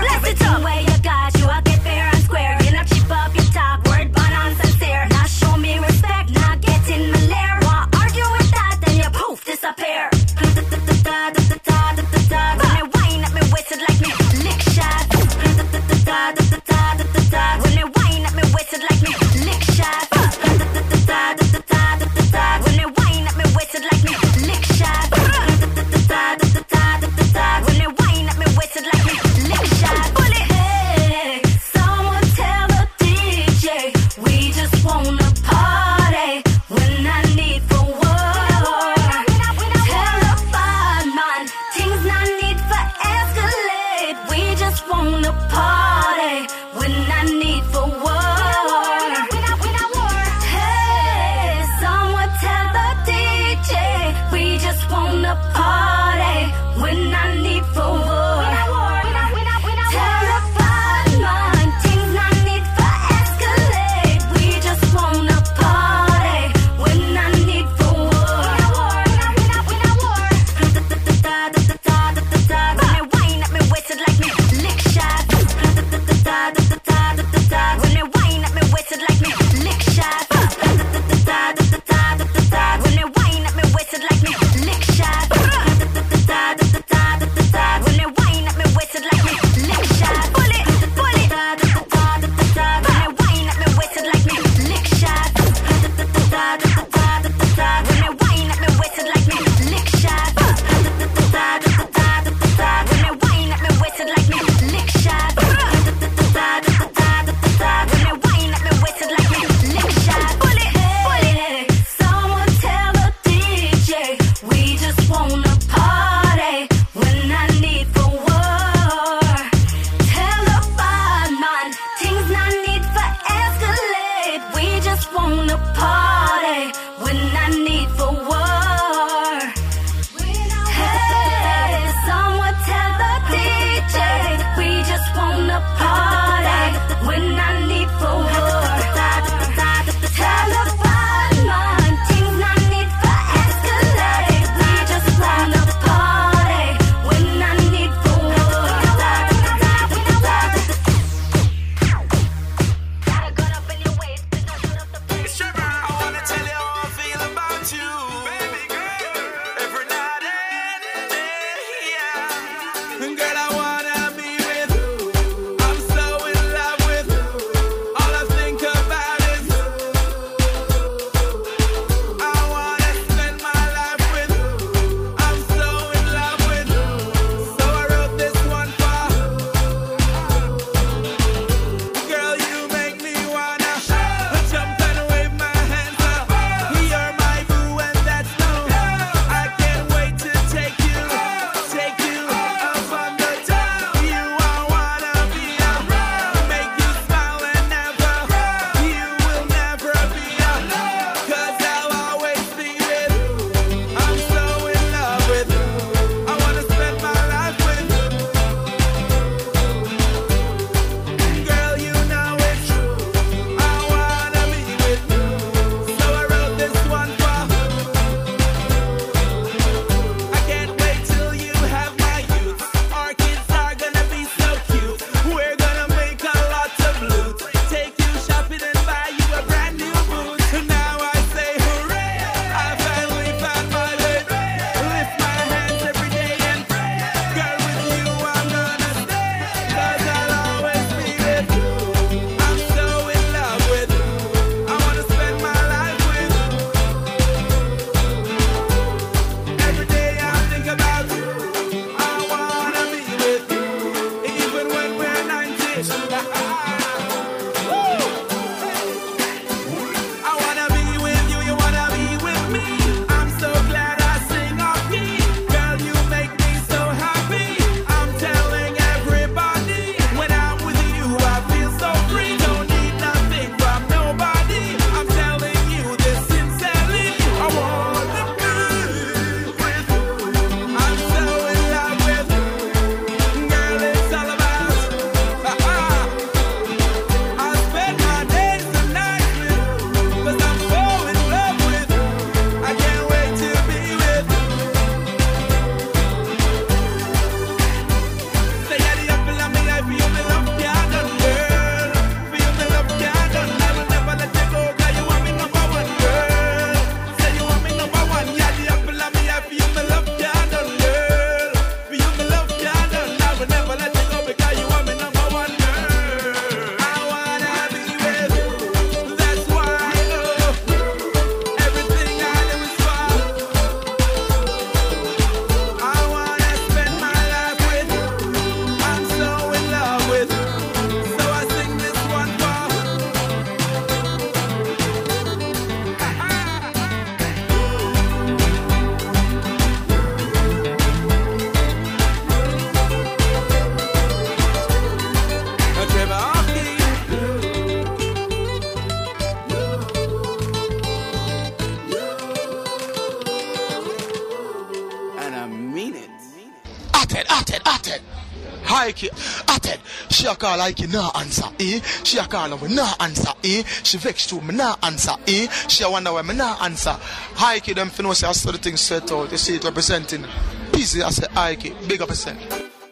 call like nah answer, eh? She a call me nah answer, eh? She vex to me nah answer, eh? She a wonder why me nah answer. Hike them finna say I saw the thing set out. You see it representing. Busy I say Hike, big up percent.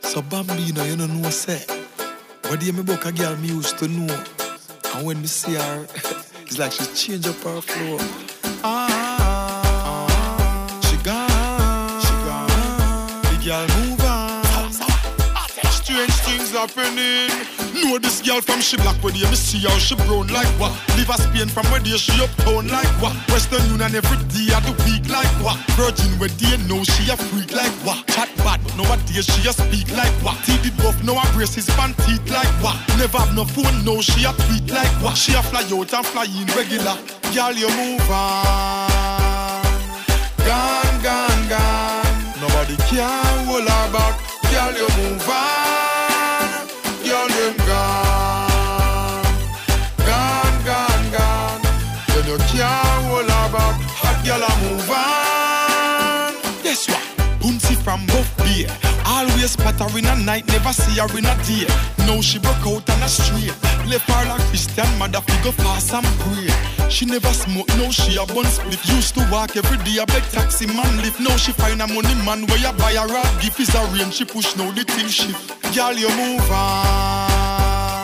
So Bambino, you don't know say. What do you me book a girl me used to know? And when me see her, it's like she's change up her flow. Ah, she gone, she gone. The girl move happening. Know this girl from she black where me see how she brown like what? Live a Spain from where they she uptown like what? Western Union every day of the week like what? Virgin where they know she a freak like what? Chat bad but nowadays she a speak like what? TV buff now her braces pan teeth like what? Never have no phone now she a tweet like what? She a fly out and fly in regular. Girl you move on. Gone, gone, gone. Nobody can hold her back. Girl you move on. Spot her in a night, never see her in a day. Now she broke out on a street. Left her like Christian mother figure fast and pray. She never smoke, now she a bun split. Used to walk every day, a beg taxi man lift. Now she find a money man where you buy her a gift is a rain. She push now the thing shift. Girl, you move on.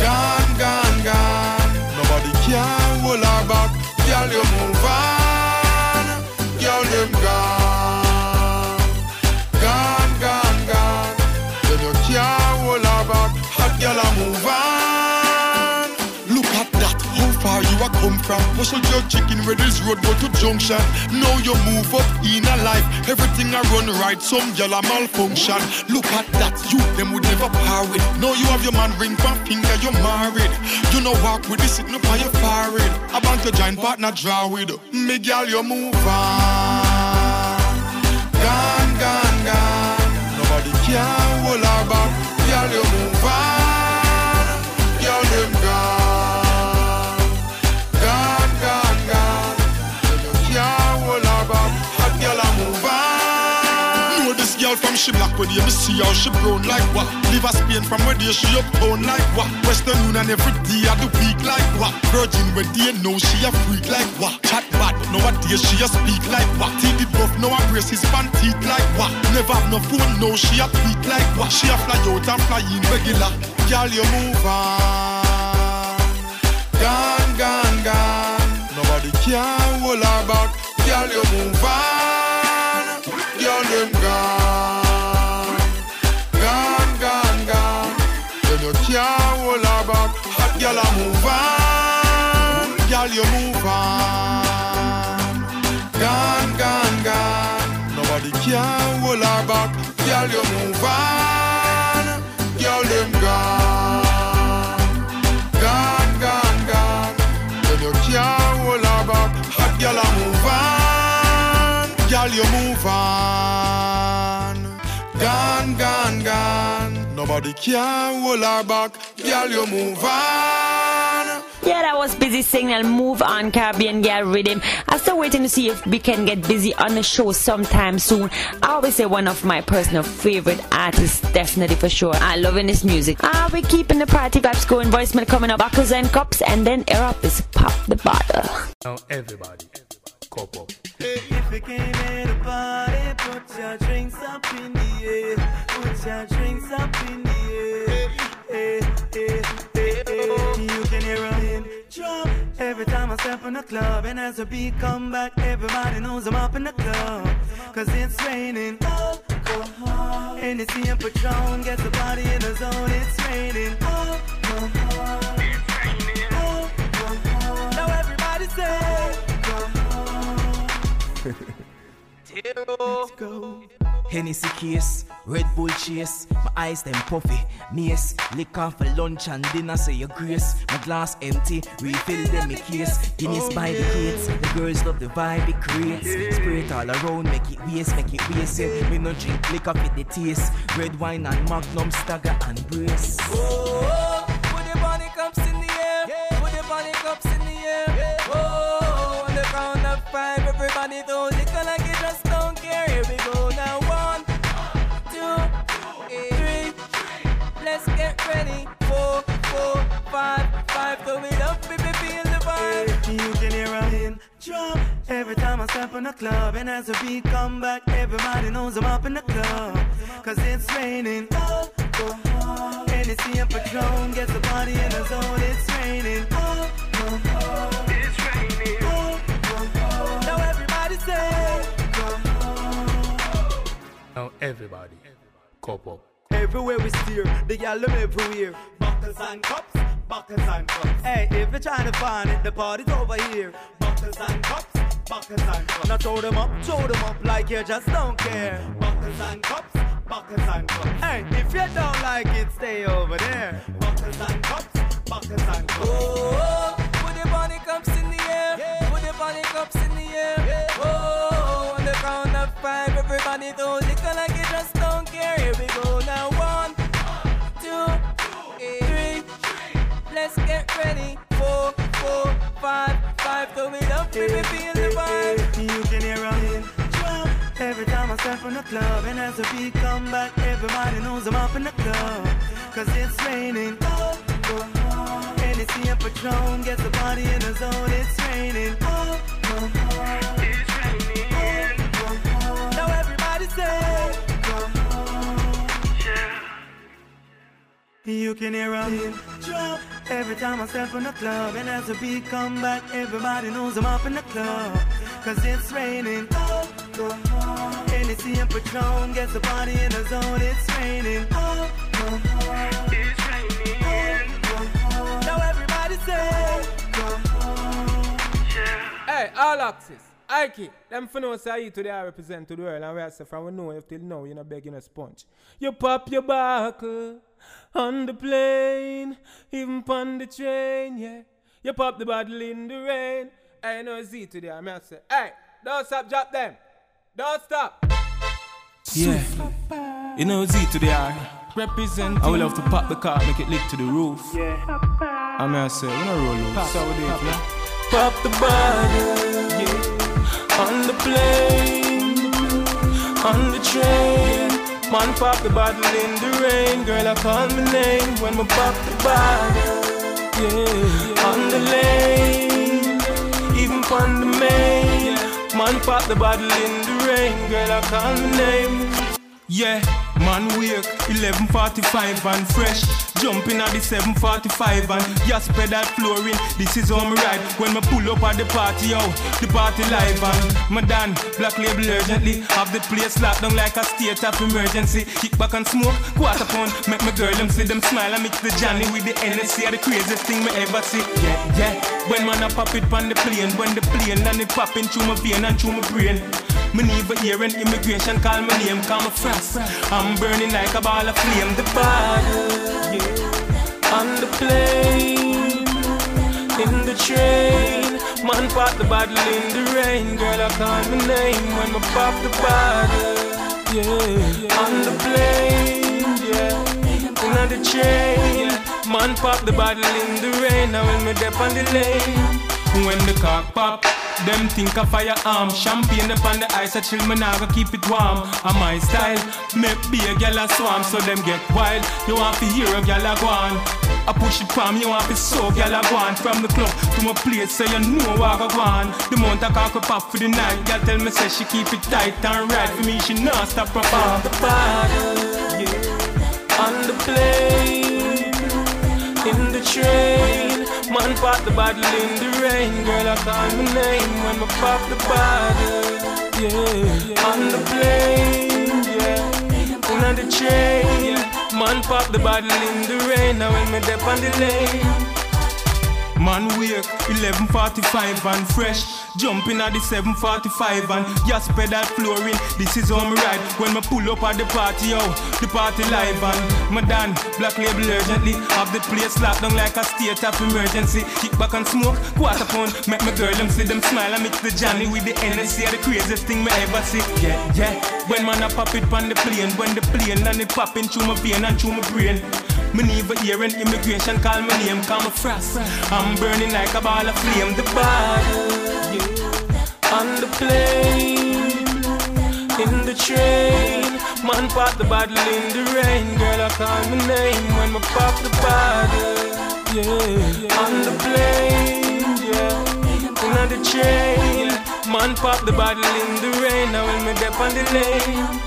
Gone, gone, gone. Nobody can hold her back. Girl, you move come from. Muscle jerk chicken where this road go to junction. Now you move up in a life. Everything I run right, some girl a malfunction. Look at that, you them would never par with. Now you have your man ring from finger, you're married. You know walk with this, sitting up on your forehead. A bank to join partner draw with. Me girl, you move on. Gone, gone, gone. Nobody can hold her back. From she black where me see how she brown like what? Live a Spain from where they she uptown like what? Western Union every day of the week like what? Virgin where they know she a freak like what? Chat bad but nowadays she a speak like what? TV buff now her braces pan teeth like what? Never have no phone now she a tweet like what? She a fly out and fly in regular. Girl you move on. Gone, gone, gone. Nobody can hold her back. Girl you move on. Girl you move on. Gone, gone, gone. Nobody can hold her back. Girl you move on. Girl them gone. Gone, gone, gone. Then you can't hold her back. Hot girl a move on. Girl you move on. Gone, gone, gone. Nobody can hold her back. Girl you move on. Yeah, that was Busy Signal. Move on, Caribbean Girl Rhythm. I'm still waiting to see if we can get busy on the show sometime soon. I always say one of my personal favorite artists, definitely for sure. I'm loving this music. Ah, we keeping the party vibes going. Voicemail coming up, buckles and cups, and then air up is pop the bottle. Now everybody, cup up. If you came in the party, put your drinks up in the air. Put your drinks up in the air. You can hear a drop every time I step in the club. And as the beat come back, everybody knows I'm up in the club. Cause it's raining alcohol. And it's the Patron gets the body in the zone. It's raining alcohol. It's raining Alcohol. Now everybody say Let's go. Hennessy case, Red Bull chase, my eyes them puffy, mace, liquor for lunch and dinner, say your grace. My glass empty, refill them my case. Guinness oh, by the crates, the girls love the vibe it creates. Spray it all around, make it waste, make it waste. Yeah. Me no drink liquor for the taste. Red wine and Magnum, stagger and brace. Oh, put five, five, throw it up, baby, feel the vibe. You can hear a in drum every time I step in the club, and as the beat come back, everybody knows I'm up in the club. Cause it's raining alcohol, and it's the Patron gets the body in the zone. It's raining alcohol, it's raining alcohol. Now everybody say alcohol. Now everybody, cup up. Everywhere we steer, the gal everywhere. Bottles and cups buckles and cups. Hey, if you're trying to find it, the party's over here. Buckles and cups, buckles and cups. Now throw them up, throw them up like you just don't care. Buckles and cups, buckles and cups. Hey, if you don't like it, stay over there. Buckles and cups, buckles and cups. Oh, put Four, five, five. Throw it up, baby, feel the vibe. You can hear jump every time I step from the club, and as the beat come back, everybody knows I'm up in the club. Cause it's raining. Oh, oh, oh. Hennessy and Patron gets the party in the zone. It's raining. Oh, oh, oh. It's raining. Oh, oh, oh. Now everybody say. Yeah. You can hear a drop every time I step in the club, and as the beat come back, everybody knows I'm up in the club. Cause it's raining. Oh, oh, oh. Hennessy and Patron gets the party in the zone. It's raining. It's raining. Now everybody say. Oh. Hey, all axis. Ike, them for know say I today I represent to the world and we are from we know if till now you know begging a sponge. You pop your buckle on the plane, even on the train, yeah. You pop the bottle in the rain. I know Z today, I may say, hey, don't stop, drop them. Don't stop. Yeah. You know Z to the R. Represent. I will have to pop the car, make it lit to the roof. Yeah. I may say, we not roll loose. Pop, So we do it, pop, yeah. Pop the bottle, yeah. On the plane, on the train. Man pop the bottle in the rain. Girl, I call my name when we pop the bottle. Yeah, on the lane, even on the main. Man pop the bottle in the rain. Girl, I call my name. Yeah, man wake 11:45 and fresh. Jumping at the 7:45 and yes, pedal flooring. This is how me ride when me pull up at the party. Yo, the party live and me done black label urgently. Have the place locked down like a state of emergency. Kick back and smoke, quarter pound. Make my girl them see them smile and mix the Johnny with the NSC. The craziest thing me ever see. Yeah, yeah. When man a pop it on the plane, when the plane and it popping through my vein and through my brain. Me never hear an immigration call my name, call me frost. I'm burning like a ball of flame. The bottle, yeah. On the plane, in the train. Man pop the bottle in the rain. Girl, I call my name when me pop the bottle. Yeah. On the plane, yeah. In the train. Man pop the bottle in the rain. Now when me dip on the lane. When the cock pop, them think a firearm. Champagne upon the ice, I chill, me go keep it warm. A my style, make be a gal a swarm, so them get wild. You want to hear a gal a go on. I push it palm, you want to so gal a go on. From the club to my place, so you know I go on. The month I cock up off for the night, gal tell me say she keep it tight and right. For me, she not stop her On the bottle, yeah. On the plane, in the train. Man pop the bottle in the rain. Girl, I call my name when I pop the bottle. Yeah, on the plane, yeah. On the train. Man pop the bottle in the rain. Now when me dip on the lane. Man wake 11:45 and fresh. Jumping at the 7:45 and yes pedal flooring. This is how me ride when me pull up at the party. Yo, the party live and me done black label urgently. Have the place locked down like a state of emergency. Kick back and smoke, quarter pound. Make my girl them see them smile and mix the Johnny with the NSC. The craziest thing me ever see. Yeah, yeah. When man a pop it on the plane, when the plane and it popping through my vein and through my brain. Me never hear an immigration call my name, call me frost. I'm burning like a ball of flame. The yeah. On the plane, in the train. Man pop the bottle in the rain. Girl, I call my name when me pop the bottle. Yeah, on the plane, yeah. In the train. Man pop the bottle in the rain, now when me dep on the lane.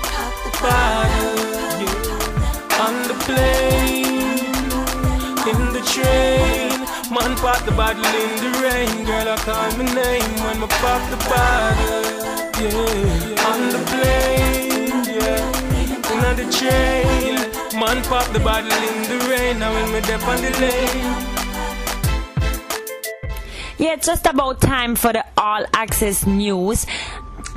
Bottle. On the plane, train. Man pop the bottle in the rain, girl I call my name when me pop the bottle, yeah. On the plane, yeah. In the train, man pop the bottle in the rain, now when dep on the lane. Yeah, it's just about time for the all access news.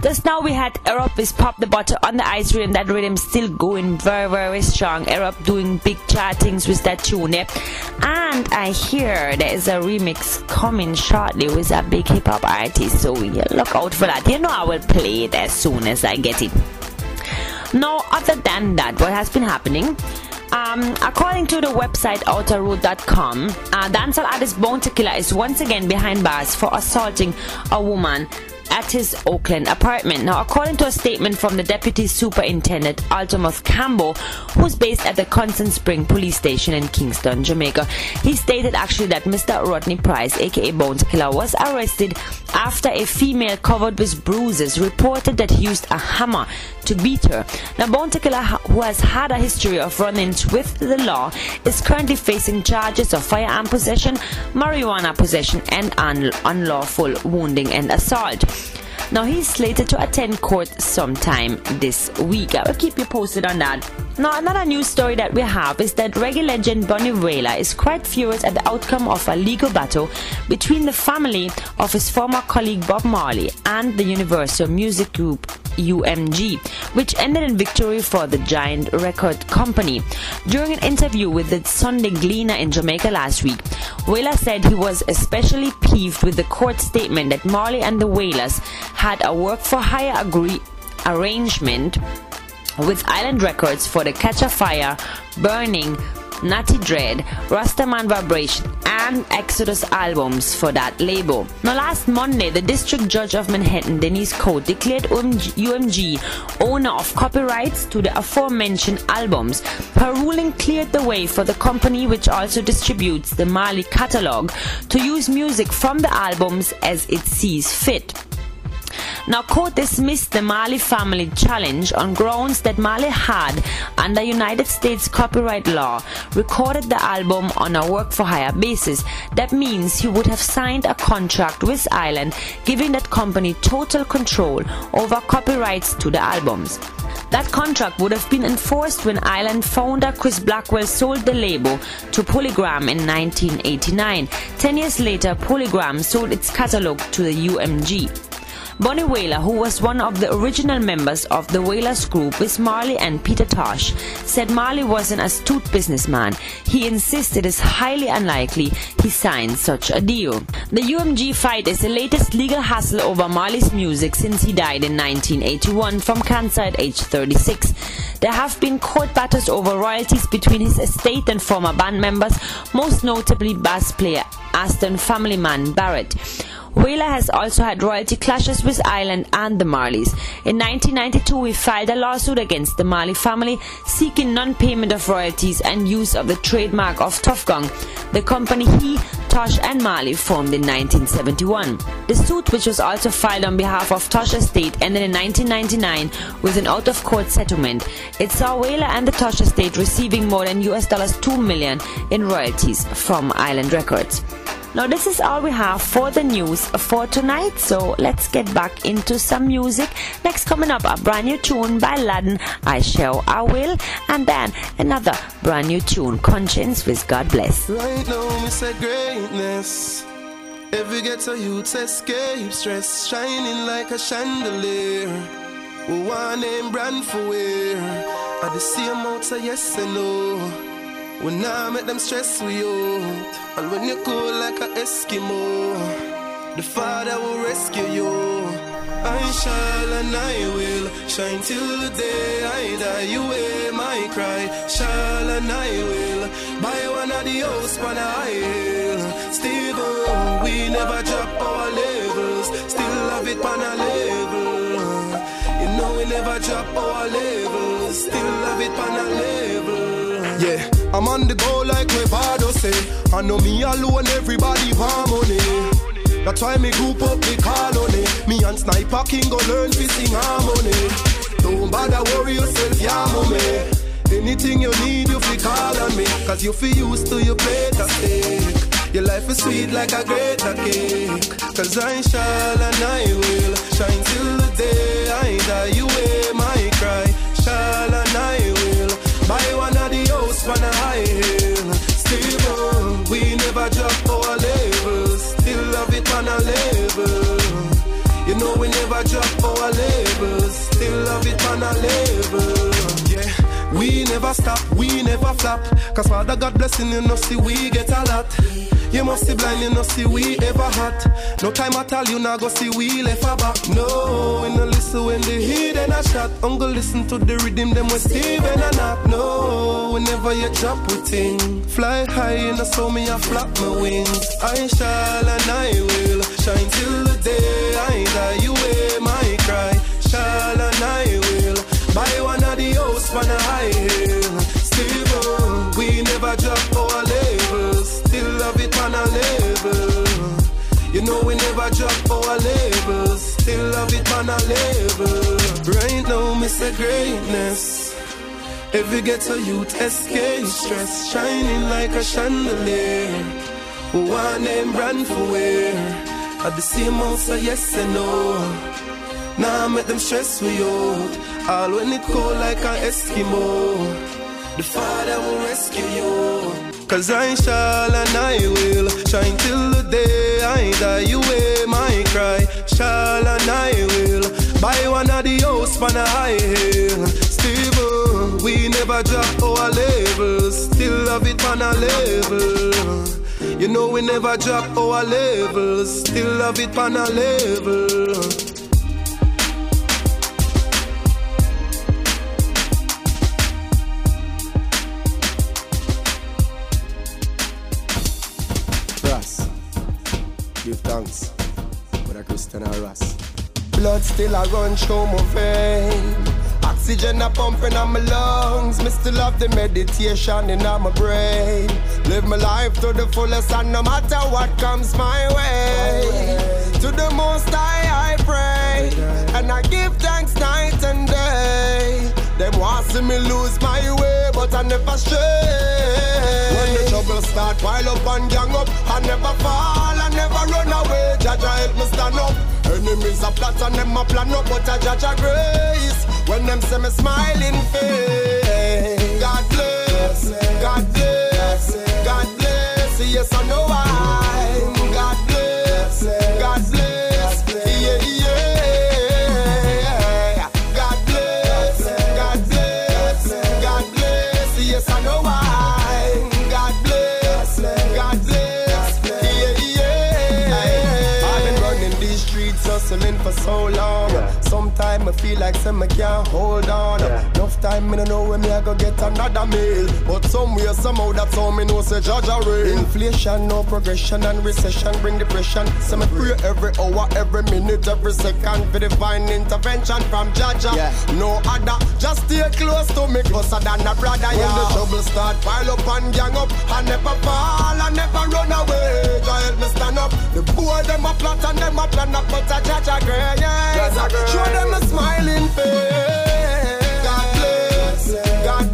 Just now we had Europe is Pop the Bottle on the ice rhythm. That rhythm still going very, very strong. Europe doing big chartings with that tune. Yeah? And I hear there is a remix coming shortly with a big hip hop artist. So yeah, look out for that. You know I will play it as soon as I get it. Now, other than that, what has been happening? Um, according to the website outerroad.com, uh, dancehall artist Bounty Killer is once again behind bars for assaulting a woman at his Oakland apartment. Now, according to a statement from the Deputy Superintendent Altamuth Campbell, who's based at the Constant Spring Police Station in Kingston, Jamaica, he stated actually that Mr. Rodney Price, aka Bounty Killer, was arrested after a female covered with bruises reported that he used a hammer to beat her. Now, Bounty Killer, who has had a history of run-ins with the law, is currently facing charges of firearm possession, marijuana possession, and un- unlawful wounding and assault. Now he's slated to attend court sometime this week. I will keep you posted on that. Now another news story that we have is that reggae legend Bunny Wailer is quite furious at the outcome of a legal battle between the family of his former colleague Bob Marley and the Universal Music Group UMG, which ended in victory for the giant record company. During an interview with the Sunday Gleaner in Jamaica last week, Wailer said he was especially peeved with the court statement that Marley and the Wailers had a work for hire agree- arrangement with Island Records for the Catch a Fire, Burning, Natty Dread, Rastaman Vibration, and Exodus albums for that label. Now, last Monday, the District Judge of Manhattan, Denise Cote, declared UMG owner of copyrights to the aforementioned albums. Her ruling cleared the way for the company, which also distributes the Marley catalog, to use music from the albums as it sees fit. Now, court dismissed the Marley family challenge on grounds that Marley had, under United States copyright law, recorded the album on a work for hire basis. That means he would have signed a contract with Island, giving that company total control over copyrights to the albums. That contract would have been enforced when Island founder Chris Blackwell sold the label to Polygram in 1989. Ten years later, Polygram sold its catalog to the UMG. Bunny Wailer, who was one of the original members of the Wailers group with Marley and Peter Tosh, said Marley was an astute businessman. He insisted it's highly unlikely he signed such a deal. The UMG fight is the latest legal hassle over Marley's music since he died in 1981 from cancer at age 36. There have been court battles over royalties between his estate and former band members, most notably bass player Aston family man Barrett. Wailer has also had royalty clashes with Island and the Marleys. In 1992, he filed a lawsuit against the Marley family seeking non-payment of royalties and use of the trademark of Tuff Gong, the company he, Tosh and Marley formed in 1971. The suit, which was also filed on behalf of Tosh Estate, ended in 1999 with an out-of-court settlement. It saw Wailer and the Tosh Estate receiving more than US dollars 2 million in royalties from Island Records. Now, this is all we have for the news for tonight, so let's get back into some music. Next, coming up, a brand new tune by Laden, I Shall, I Will, and then another brand new tune, Konshens with God Bless. Right now, me say greatness. Every ghetto youth escape stress, shining like a chandelier. We want name brand for wear. At the same of yes and no. We now make them stress we out. And when you cool like a Eskimo, the Father will rescue you. I shall and I will shine till the day I die. You hear my cry, shall and I will buy one of the house on a. Steve, we never drop our levels, still have it on a level. You know we never drop our levels, still have it on a level. Yeah, I'm on the go like my father say. I know me alone, everybody want money. That's why me group up the colony. Me and Sniper King go learn to sing harmony. Don't bother worry yourself, yeah, mommy. Anything you need, you fi call on me. Cause you feel used to your plate of steak. Your life is sweet like a great cake. Cause I shall and I will shine till the day I die. You on a high hill. Still, we never drop our labels. Still love it on a label. You know we never drop our labels. Still love it on a label. We never stop, we never flop. Cause Father God blessing you know see we get a lot. You must be blind, you know see we ever hot. No time at all, you now go see we left a back. No, we no listen when the heat and a shot. Uncle listen to the rhythm, them with Steven and. No, whenever you drop with thing. Fly high, you know so me I flap my wings. I shall and I will shine till the day I die. You wear my cry. Shall and I will buy one a high hill. Still, we never drop our labels. Still love it on a label. You know we never drop our labels. Still love it on a label. Right now, the greatness. Every ghetto youth escape stress, shining like a chandelier. One name brand for wear. At the same so yes and no. Now make them stress we out. All when it cold like an Eskimo. The Father will rescue you. Cause I shall and I will shine till the day I die. You wear my cry. Shall and I will buy one of the house a high hill. Steve, we never drop our labels. Still love it on a level. You know we never drop our levels. Still love it on a level. Give thanks for the Christian Ras. Blood still a run through my vein. Oxygen a pumping on my lungs. Me still have the meditation in my brain. Live my life to the fullest, and no matter what comes my way, to the Most High I pray, and I give thanks night and day. Them want see me lose my way, but I never stray. When the trouble start, pile up and gang up, I never fall, I never run away. Jaja help me stand up. Enemies a plot and them a plan up, but I a grace. When them see me smiling face, God bless, God bless, God bless. Yes, I know why. God bless, God bless, Sometimes I feel like some I can't hold on. Enough time me no know when me I go get another meal. But somewhere somehow that's how me know say judge a real. Inflation, no progression and recession bring depression. So me pray every hour, every minute, every second for divine intervention from Jaja. No other, just stay close to me closer than a brother. When the trouble start, pile up and gang up. I never fall, I never run away. Jah help me stand up. The boy them a plot and them a plan up, but a Jaja girl, yeah. Show them a smiling face. God bless, God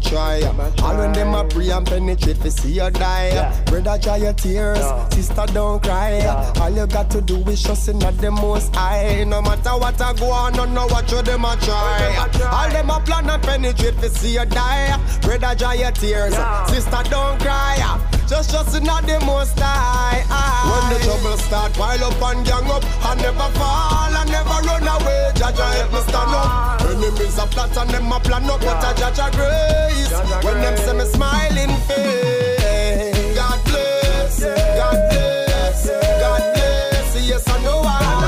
try. All when them a pray and penetrate, fi see you die. Brother, dry your tears, sister don't cry. All you got to do is just in at the most high. No matter what I go on, I know what you them a try. All them a plan and penetrate, fi see you die. Brother, dry your tears, sister don't cry. Just trust in at the most high. When the trouble start, pile up and gang up. I never fall, I never run away. Jaja help me stand up. Enemies a plot and them a plan up, but I judge a grace. When them see me smiling face. God bless, God bless, God bless. Yes, I know why.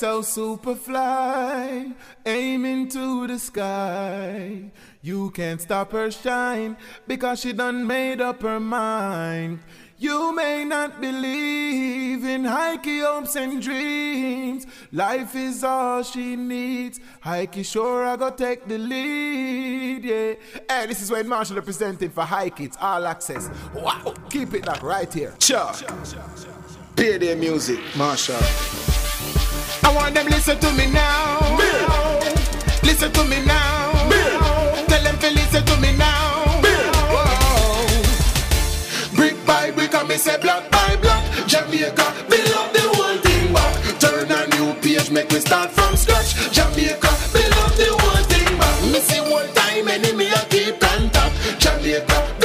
So super fly, aiming to the sky. You can't stop her shine because she done made up her mind. You may not believe in Heike hopes and dreams. Life is all she needs. Heike sure I go take the lead, yeah. Hey, this is Wayne Marshall representing for Heike. It's all access. Wow, keep it up right here. Sure. Play their music, Marshall. I want them listen to me now. Listen to me now. Tell them to listen to me now. Whoa. Brick by brick, I me say block by block. Jamaica, build up the whole thing back. Turn a new page, make me start from scratch. Jamaica, build up the whole thing back. Me see one time, enemy I keep contact. Jamaica,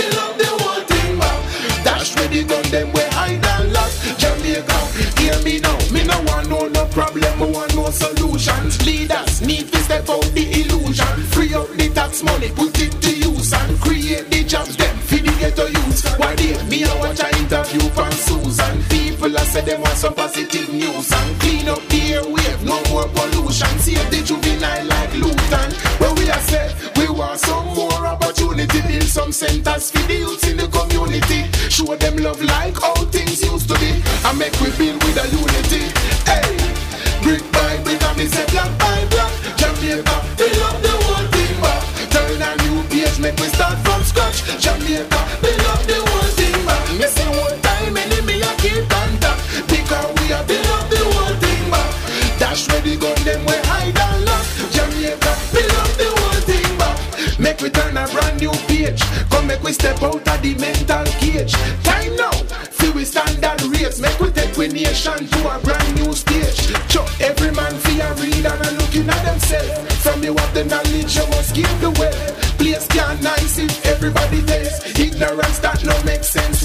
solutions. Leaders need to step out the illusion. Free up the tax money, put it to use and create the jobs. Them for the ghetto youth. Why they me a watch a interview from Susan. People a say them want some positive news and clean up the airwave. No more pollution. Save the juvenile like Luton. Where we are said we want some more opportunity. Build some centers for the youth in the community. Show them love like how things used to be. And make we build with a unity. Step out of the mental cage. Time now, feel we stand and race. Make we take we nation to a brand new stage. Chuck every man a read and a looking at themselves. From you have the knowledge, you must give the way. Place can nice if everybody takes. Ignorance that no make sense.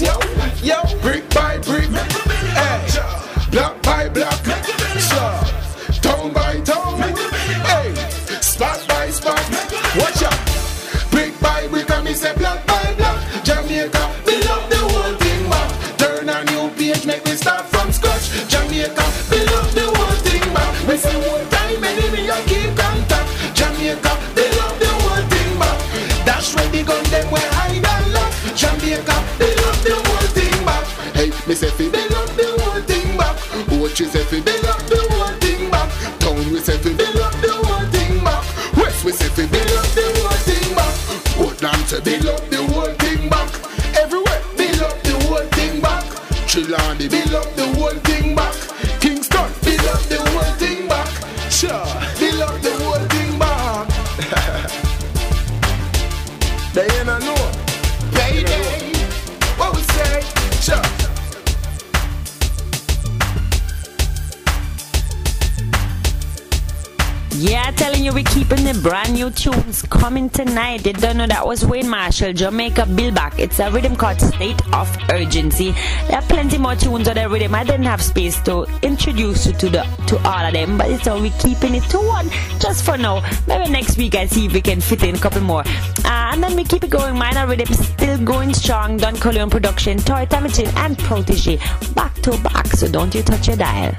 Coming tonight. You don't know that was Wayne Marshall, Jamaica Bill Back. It's a rhythm called State of Urgency. There are plenty more tunes on the rhythm. I didn't have space to introduce you to the to all of them, but it's all we're keeping it to one just for now. Maybe next week I see if we can fit in a couple more. Uh, and then we keep it going. Minor rhythm still going strong. Don Corleon production, Toy Tamachin and Protoje back to back. So don't you touch your dial.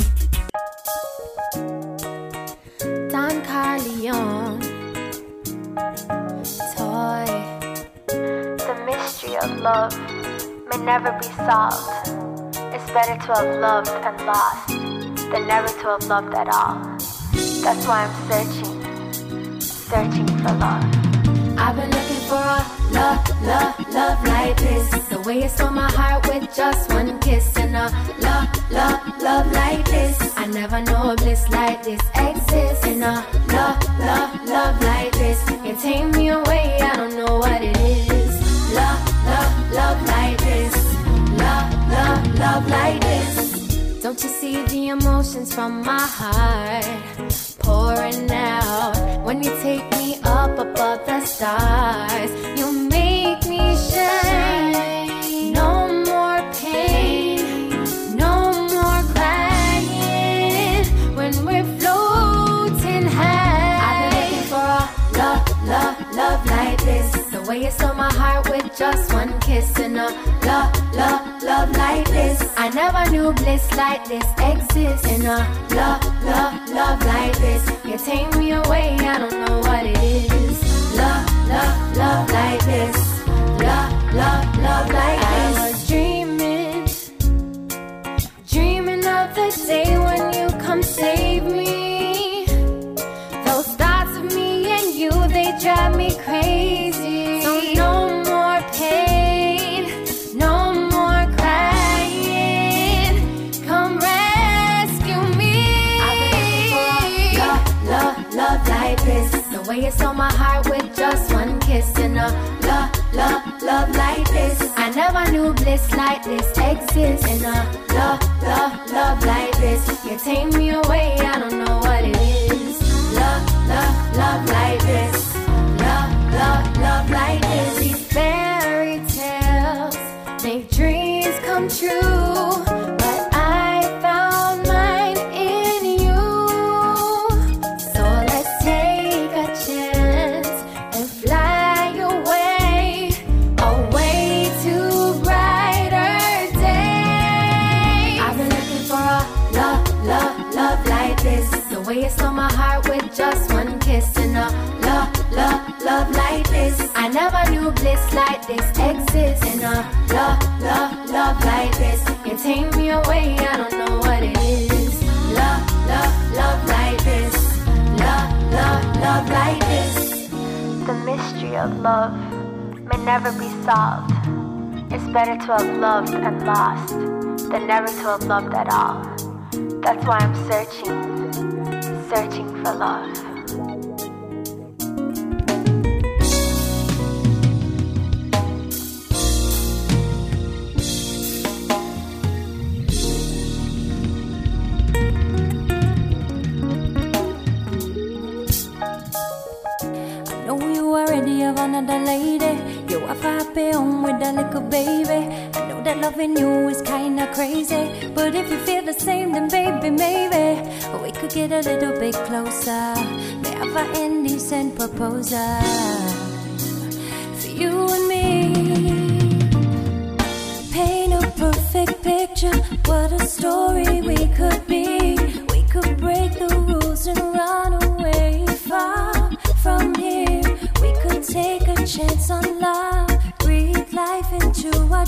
Better to have loved and lost than never to have loved at all. That's why I'm searching, searching for love. I've been looking for a love, love, love like this. The way it stole my heart with just one kiss. And a love, love, love like this. I never know a bliss like this exists. And a love, love, love like this. You take me away, I don't know what it is. Love, love, love like this. Love, love, love like this. Don't you see the emotions from my heart pouring out when you take me up above the stars? You way you stole my heart with just one kiss and a love, love, love like this. I never knew bliss like this exists. And a love, love, love like this. You take me away, I don't know what it is. Love, love, love like this. Love, love, love like this. I was dreaming, dreaming of the day when you come save me. You stole my heart with just one kiss and a love, love, love like this. I never knew bliss like this exists. And a love, love, love like this. You take me away, I don't know what it is. Love, love, love like this. Love, love, love like this. These fairy tales make dreams come true. This. I never knew bliss like this exists. And a love, love, love like this. You take me away, I don't know what it is. Love, love, love like this. Love, love, love like this. The mystery of love may never be solved. It's better to have loved and lost than never to have loved at all. That's why I'm searching, searching for love. Have another lady. You have happy home with a little baby. I know that loving you is kinda crazy. But if you feel the same, then baby, maybe we could get a little bit closer. May have an indecent proposal for you and me. Paint a perfect picture. What a story we could be. We could break the rules and run away far from here. Take a chance on love, breathe life into our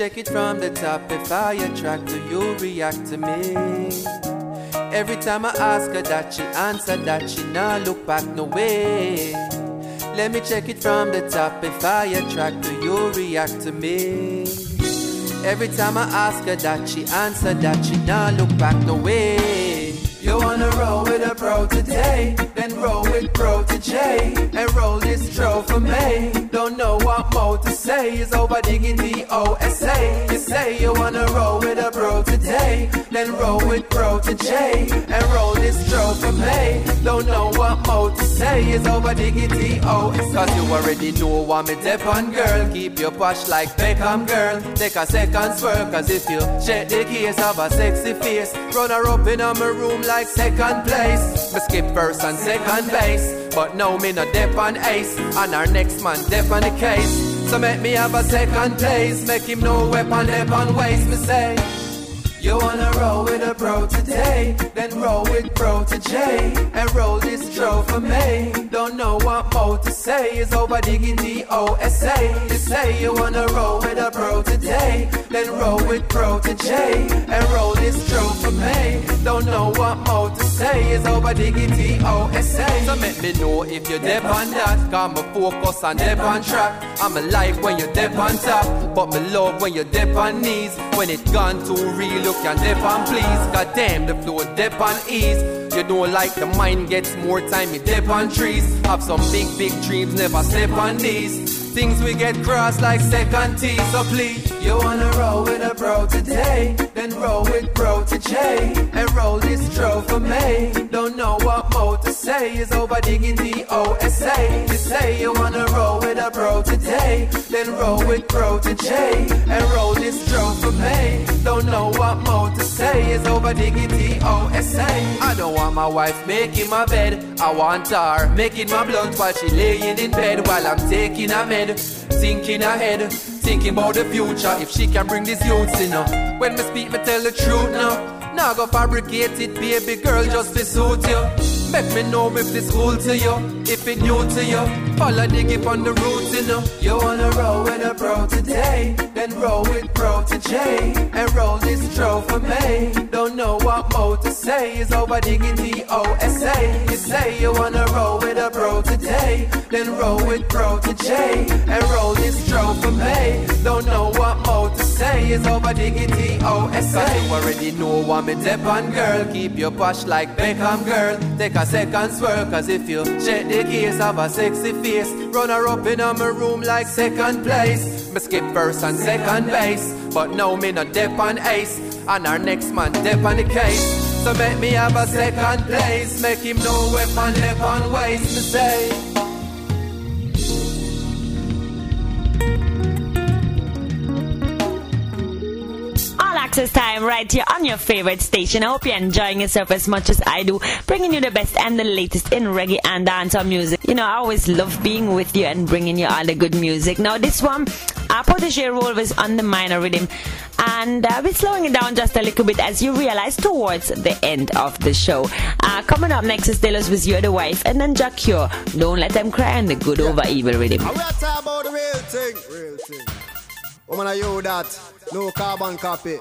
check it from the top. If I attract, do you react to me? Every time I ask her that, she answer that she not look back no way. Let me check it from the top. If I attract, do you react to me? Every time I ask her that, she answer that she not look back no way. You wanna roll with a pro today, then roll with Protoje, and roll this tro for me. Don't know what more to say, it's over diggity OSA. You say you wanna roll with a bro today, then roll with bro to J, and roll this tro for me. Don't know what more to say, it's over diggity OSA. Cause you already know what me dep on girl, keep your posh like Beckham girl. Take a second swerve, cause if you check the case of a sexy face, run her up in my room like second place. Me skip first and second base, but now me no dep on ace, and our next man dep on the case. So make me have a second place, make him no weapon dep on waste. Me say. You wanna roll with a pro today, then roll with Protoje, and roll this tro for me. Don't know what more to say, it's over diggity OSA. You say you wanna roll with a pro today, then roll with Protoje, and roll this tro for me. Don't know what more to say, it's over diggity OSA. So make me know if you're dep on that, got me focus on dep on track. I'm a like when you're dep on top, but me love when you're dep on knees. When it gone too real, you can dip on please. God damn, the flow dip on ease. You know, like the mind gets more time, you dip on trees. Have some big, big dreams, never step on these. Things we get crossed like second T, so please. You wanna roll with a bro today, then roll with bro to J, and roll this tro for me. Don't know what more to say, is over diggity OSA. You say you wanna roll with a bro today, then roll with bro to J, and roll this tro for me. Don't know what more to say, is over diggity OSA. I don't want my wife making my bed, I want her making my blunt while she laying in bed while I'm taking a med. Thinking ahead, thinking about the future. If she can bring this youth in, uh. when me speak, me tell the truth now. Now go fabricate it, baby girl, just to suit you. Make me know if this cool to you, if it new to you. Follow the gift on the roots, you know. You wanna roll with a pro today, then roll with pro to and roll this tro for me. Don't know what more to say, is over diggity OSA. You say you wanna roll with a pro today, then roll with pro to and roll this tro for me. Don't know what more to say, it's over diggity OSA. You already know what me dep on girl, keep your posh like Beckham girl. Take a second swerve, cause if you check the case of a sexy face, run her up in my room like second place. Me skip first and second base, but now me not dep on ace, and our next man dep on the case. So make me have a second place, make him know weapon dep on waste. Me say. Access time right here on your favorite station. I hope you're enjoying yourself as much as I do, bringing you the best and the latest in reggae and dancehall music. You know, I always love being with you and bringing you all the good music. Now, this one, our Protoje role was on the minor rhythm, and uh, we're slowing it down just a little bit as you realize towards the end of the show. Uh, coming up next is Delos with You're the Wife, and then Jack Cure, Don't Let Them Cry, and the good over evil rhythm. We are talking about the real thing. Real thing. Woman, are you that? No carbon copy.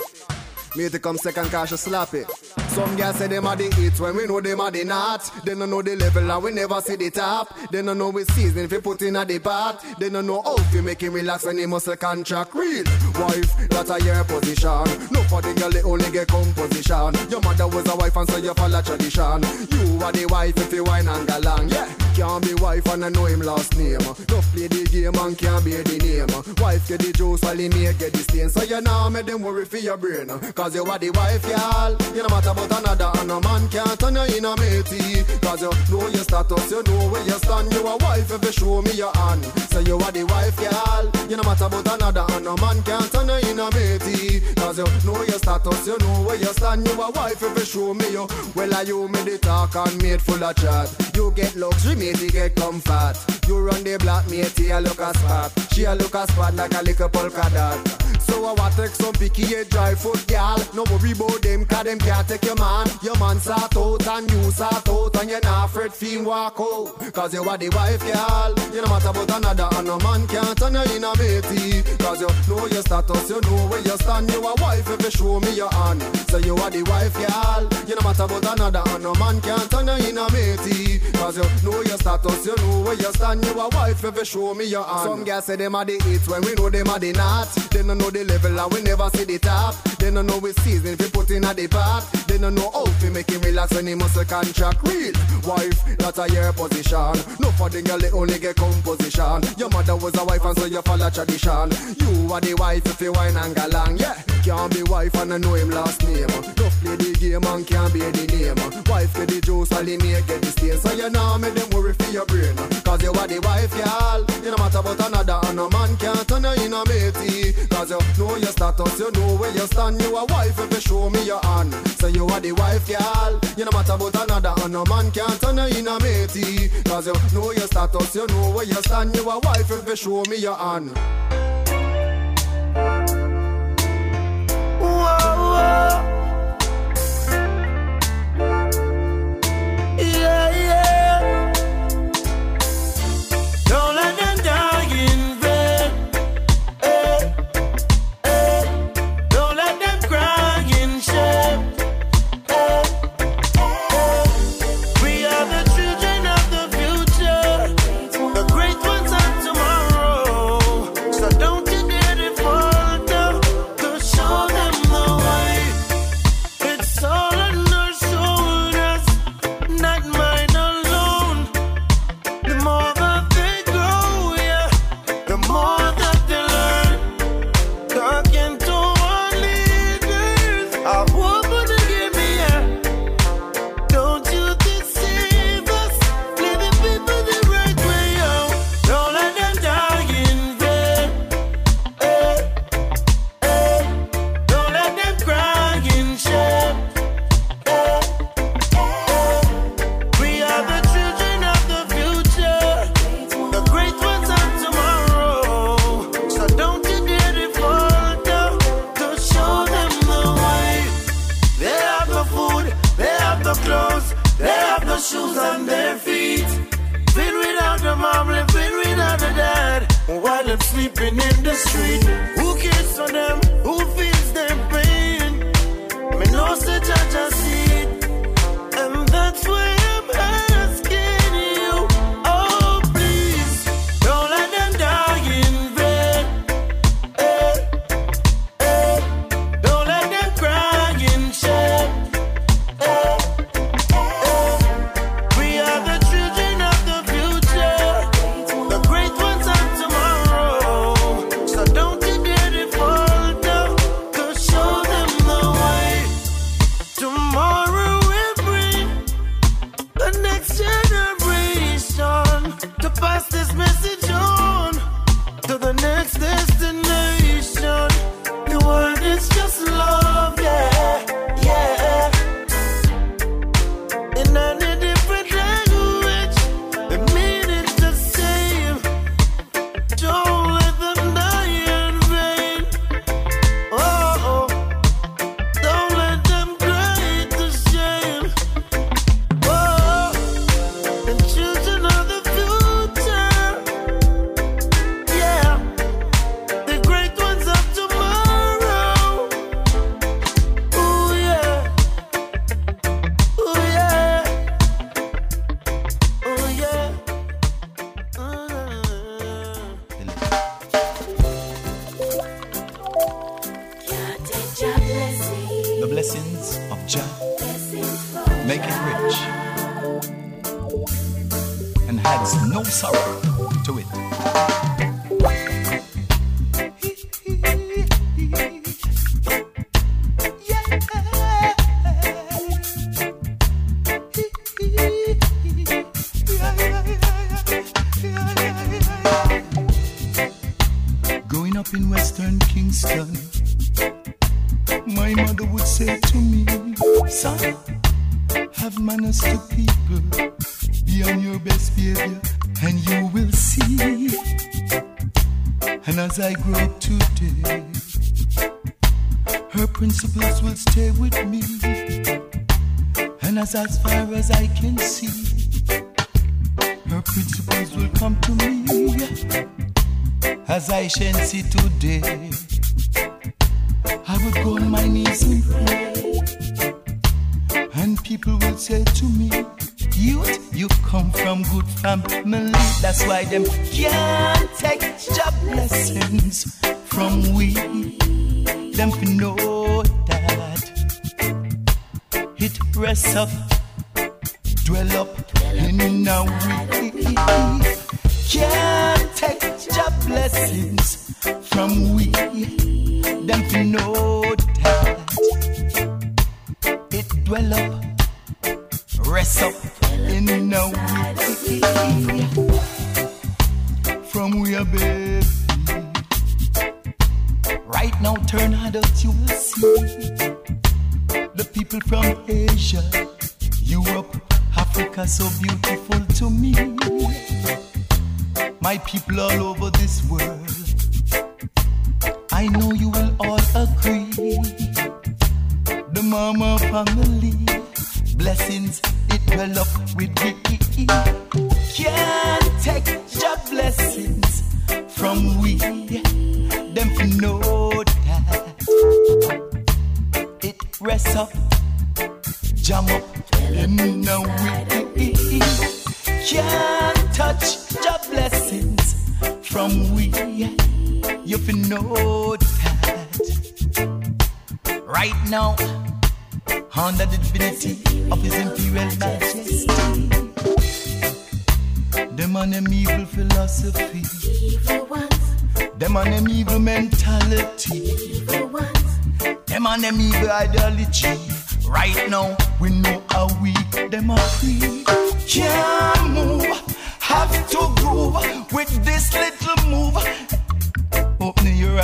Me to come second cause she slap it. Some girls say them are the hits when we know them are the not. They don't know the level and we never see the top. They don't know we season if you put in a the part. They don't know how to make him relax when he muscle contract real. Wife, that's a your position. No for the girl, they only get composition. Your mother was a wife and so you follow tradition. You are the wife if you wine and galang. Yeah, can't be wife and I know him last name. No play the game and can't be the name. Wife get the juice while he may get the stain. So you know make them worry for your brain. Cause you are the wife, y'all. You no matter about another and a man can't turn you in a matey. Cause you know your status, you know where you stand. You a wife if you show me your hand. So you are the wife, y'all. You no matter about another and a man can't turn you in a matey. Cause you know your status, you know where you stand. You a wife if you show me you. Well, are you me the talk and made full of chat. You get luxury, matey get comfort. You run the black matey, I look a spot. She a look a spot like a little polka dot. So I want take some picky head dry foot gal. No worry about them, cause them can't take your man. Your man sort out and you sort out and you're not afraid fiend walk out. Cause you are the wife gal. You no matter about another, and no man can't turn you in a matey. Cause you know your status, you know where you stand. You a wife if you show me your hand. So you are the wife, girl. You no matter about another, and no man can't turn you in a matey. Cause you know your status, you know where you stand. You a wife if you show me your hand. Some girls say them are the hits when we know them are the not. They don't know the level and we never see the top. They don't know we season if you put in a the part. They don't know how to make him relax when he must a contract. Real wife, that's a your position. No for the girl, they only get composition. Your mother was a wife and so you follow tradition. You are the wife if you wine and galang, yeah. Can't be wife and I know him last name. No play the game and can't be the name. Wife get the juice, all the make get the stain. So you know me them worry for your brain. Cause you are the wife, y'all. You no matter about another, and no man can't turn you in a matey. Cause you know your status, you know where you stand. You a wife if you show me your hand. So you are the wife, y'all. You no matter about another, and no man can't turn you in a matey. Cause you know your status, you know where you stand. You a wife if you show me your hand. Yeah, they're sleeping in the street. Who cares for them? Who feels their pain? Me know judge I see it, and that's why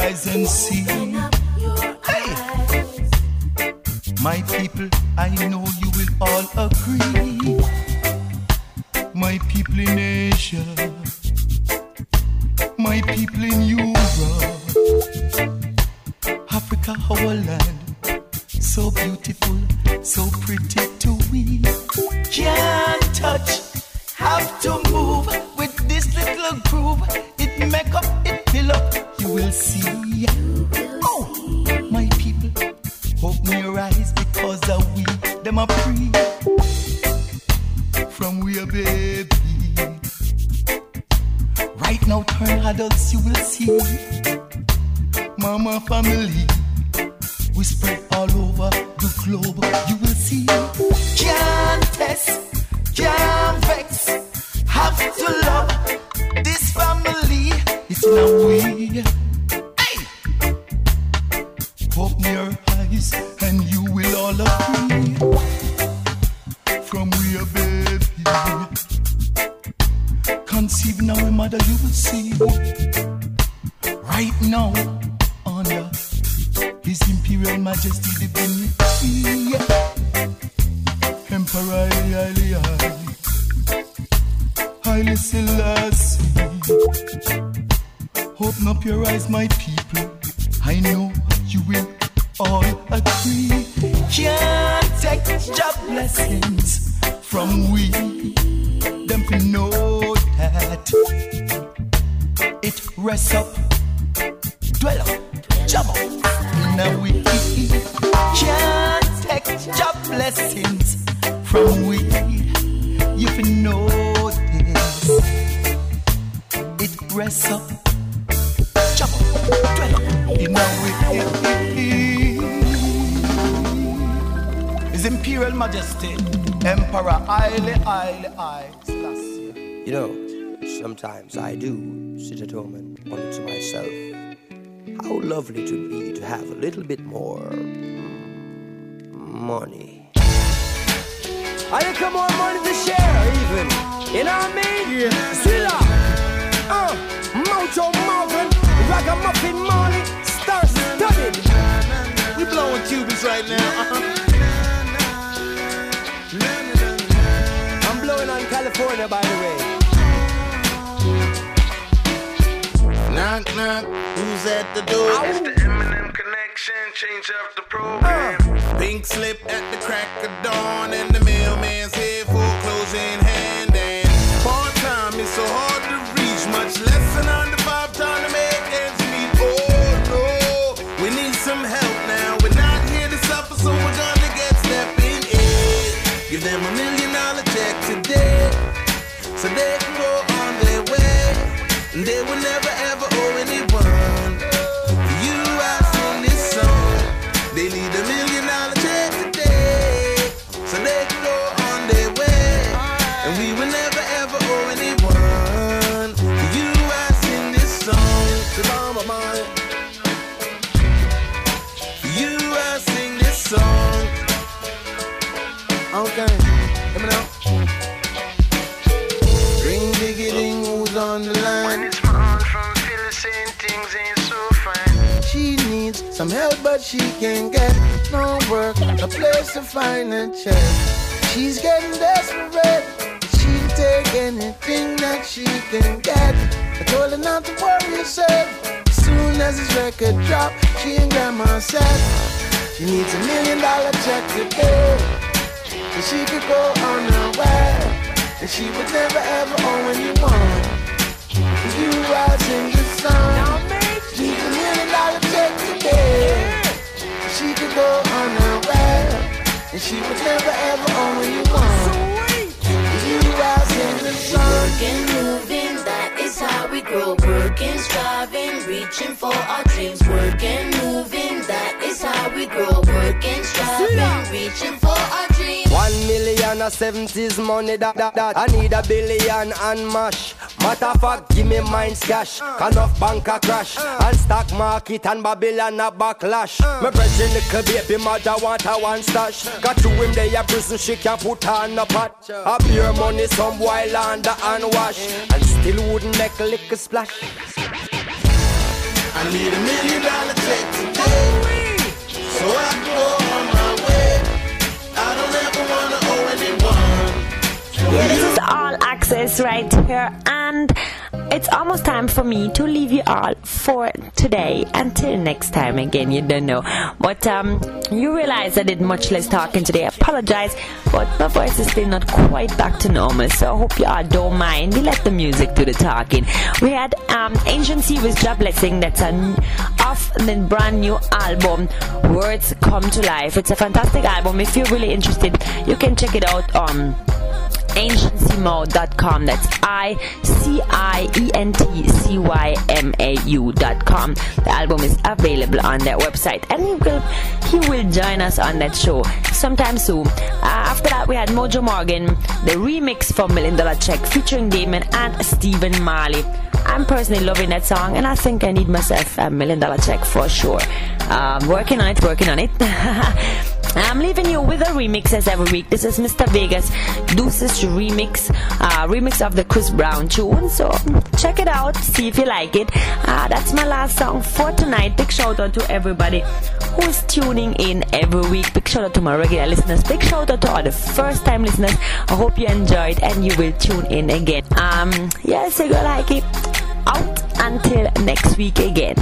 eyes and see. Hey! My people, I know you will all agree. My people in Asia, my people in Europe, Africa, our land. On the line? When it's on from feeling saying things ain't so fine. She needs some help, but she can't get no work, a place to find a check. She's getting desperate. She'll take anything that she can get. I told her not to worry herself. As soon as this record drop, she and grandma said she needs a million dollar check today. So she could go on her way. And she would never ever owe anyone. You rise in the sun. She needs a million dollar check today. She could go on her way. And she would never ever owe anyone. You rise in the sun. Working, moving, that is how we grow. Working, striving, reaching for our dreams. Working, moving, that is how we grow. Working, striving, reaching for our dreams. One million a seventies money that, that, that I need a billion and mash. Matter of fact, give me mine cash. Enough bank a crash. And stock market and Babylon a backlash. My brethren little baby mother want a one stash. Got to him they a prison she can put on a pot. A beer money some boy launder and wash. And still wouldn't make a lick a splash. I need a million dollar check today. So I can go on my way. Yeah, this is all access right here, and it's almost time for me to leave you all for today. Until next time, again, you don't know. But um, you realize I did much less talking today. I apologize, but my voice is still not quite back to normal, so I hope you all don't mind. We let the music do the talking. We had um, I-Cient-Cy with Job Blessing, that's an off the brand new album, Words Come to Life. It's a fantastic album. If you're really interested, you can check it out on icientcymau.com. That's I C I E N T C Y M A U.com. The album is available on their website, and he will he will join us on that show sometime soon. Uh, after that, we had Mojo Morgan, the remix for Million Dollar Check featuring Damian and Stephen Marley. I'm personally loving that song, and I think I need myself a million dollar check for sure. Um, working on it, working on it. I'm leaving you with a remix as every week. This is Mr. Vegas Deuces remix, uh, remix of the Chris Brown tune. So check it out, see if you like it. Uh, that's my last song for tonight. Big shout out to everybody who's tuning in every week. Big shout out to my regular listeners. Big shout out to all the first time listeners. I hope you enjoyed and you will tune in again. Um, yes, you go like it. Out until next week again.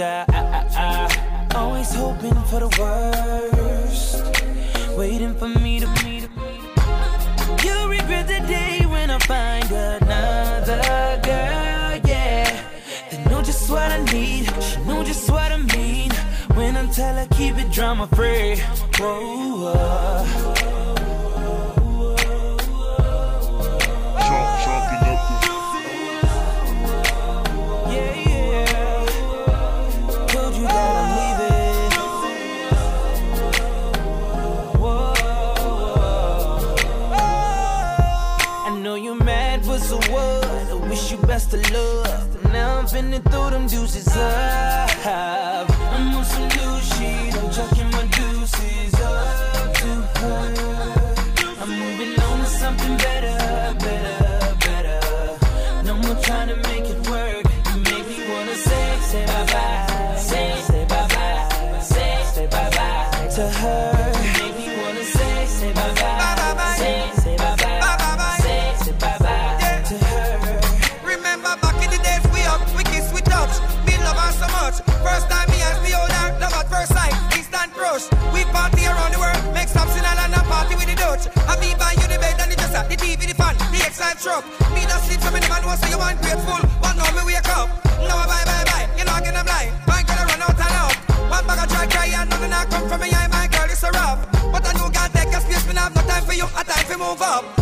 Ah, ah. Always hoping for the worst. Waiting for me to meet. You regret the day when I find another girl, yeah. They know just what I need. She know just what I mean. When I tell her keep it drama free. Whoa, whoa. Wish you best. Now I'm finna throw them deuces up. truck. Me not sleep, so many man was so you want grateful. One now me wake up. Now I bye bye bye. You know I can apply. Bank gonna run out and out. One bag of dry cry and nothing I come from me. I my girl is a rough. But I know God take a space. Me not have no time for you. I time for move up.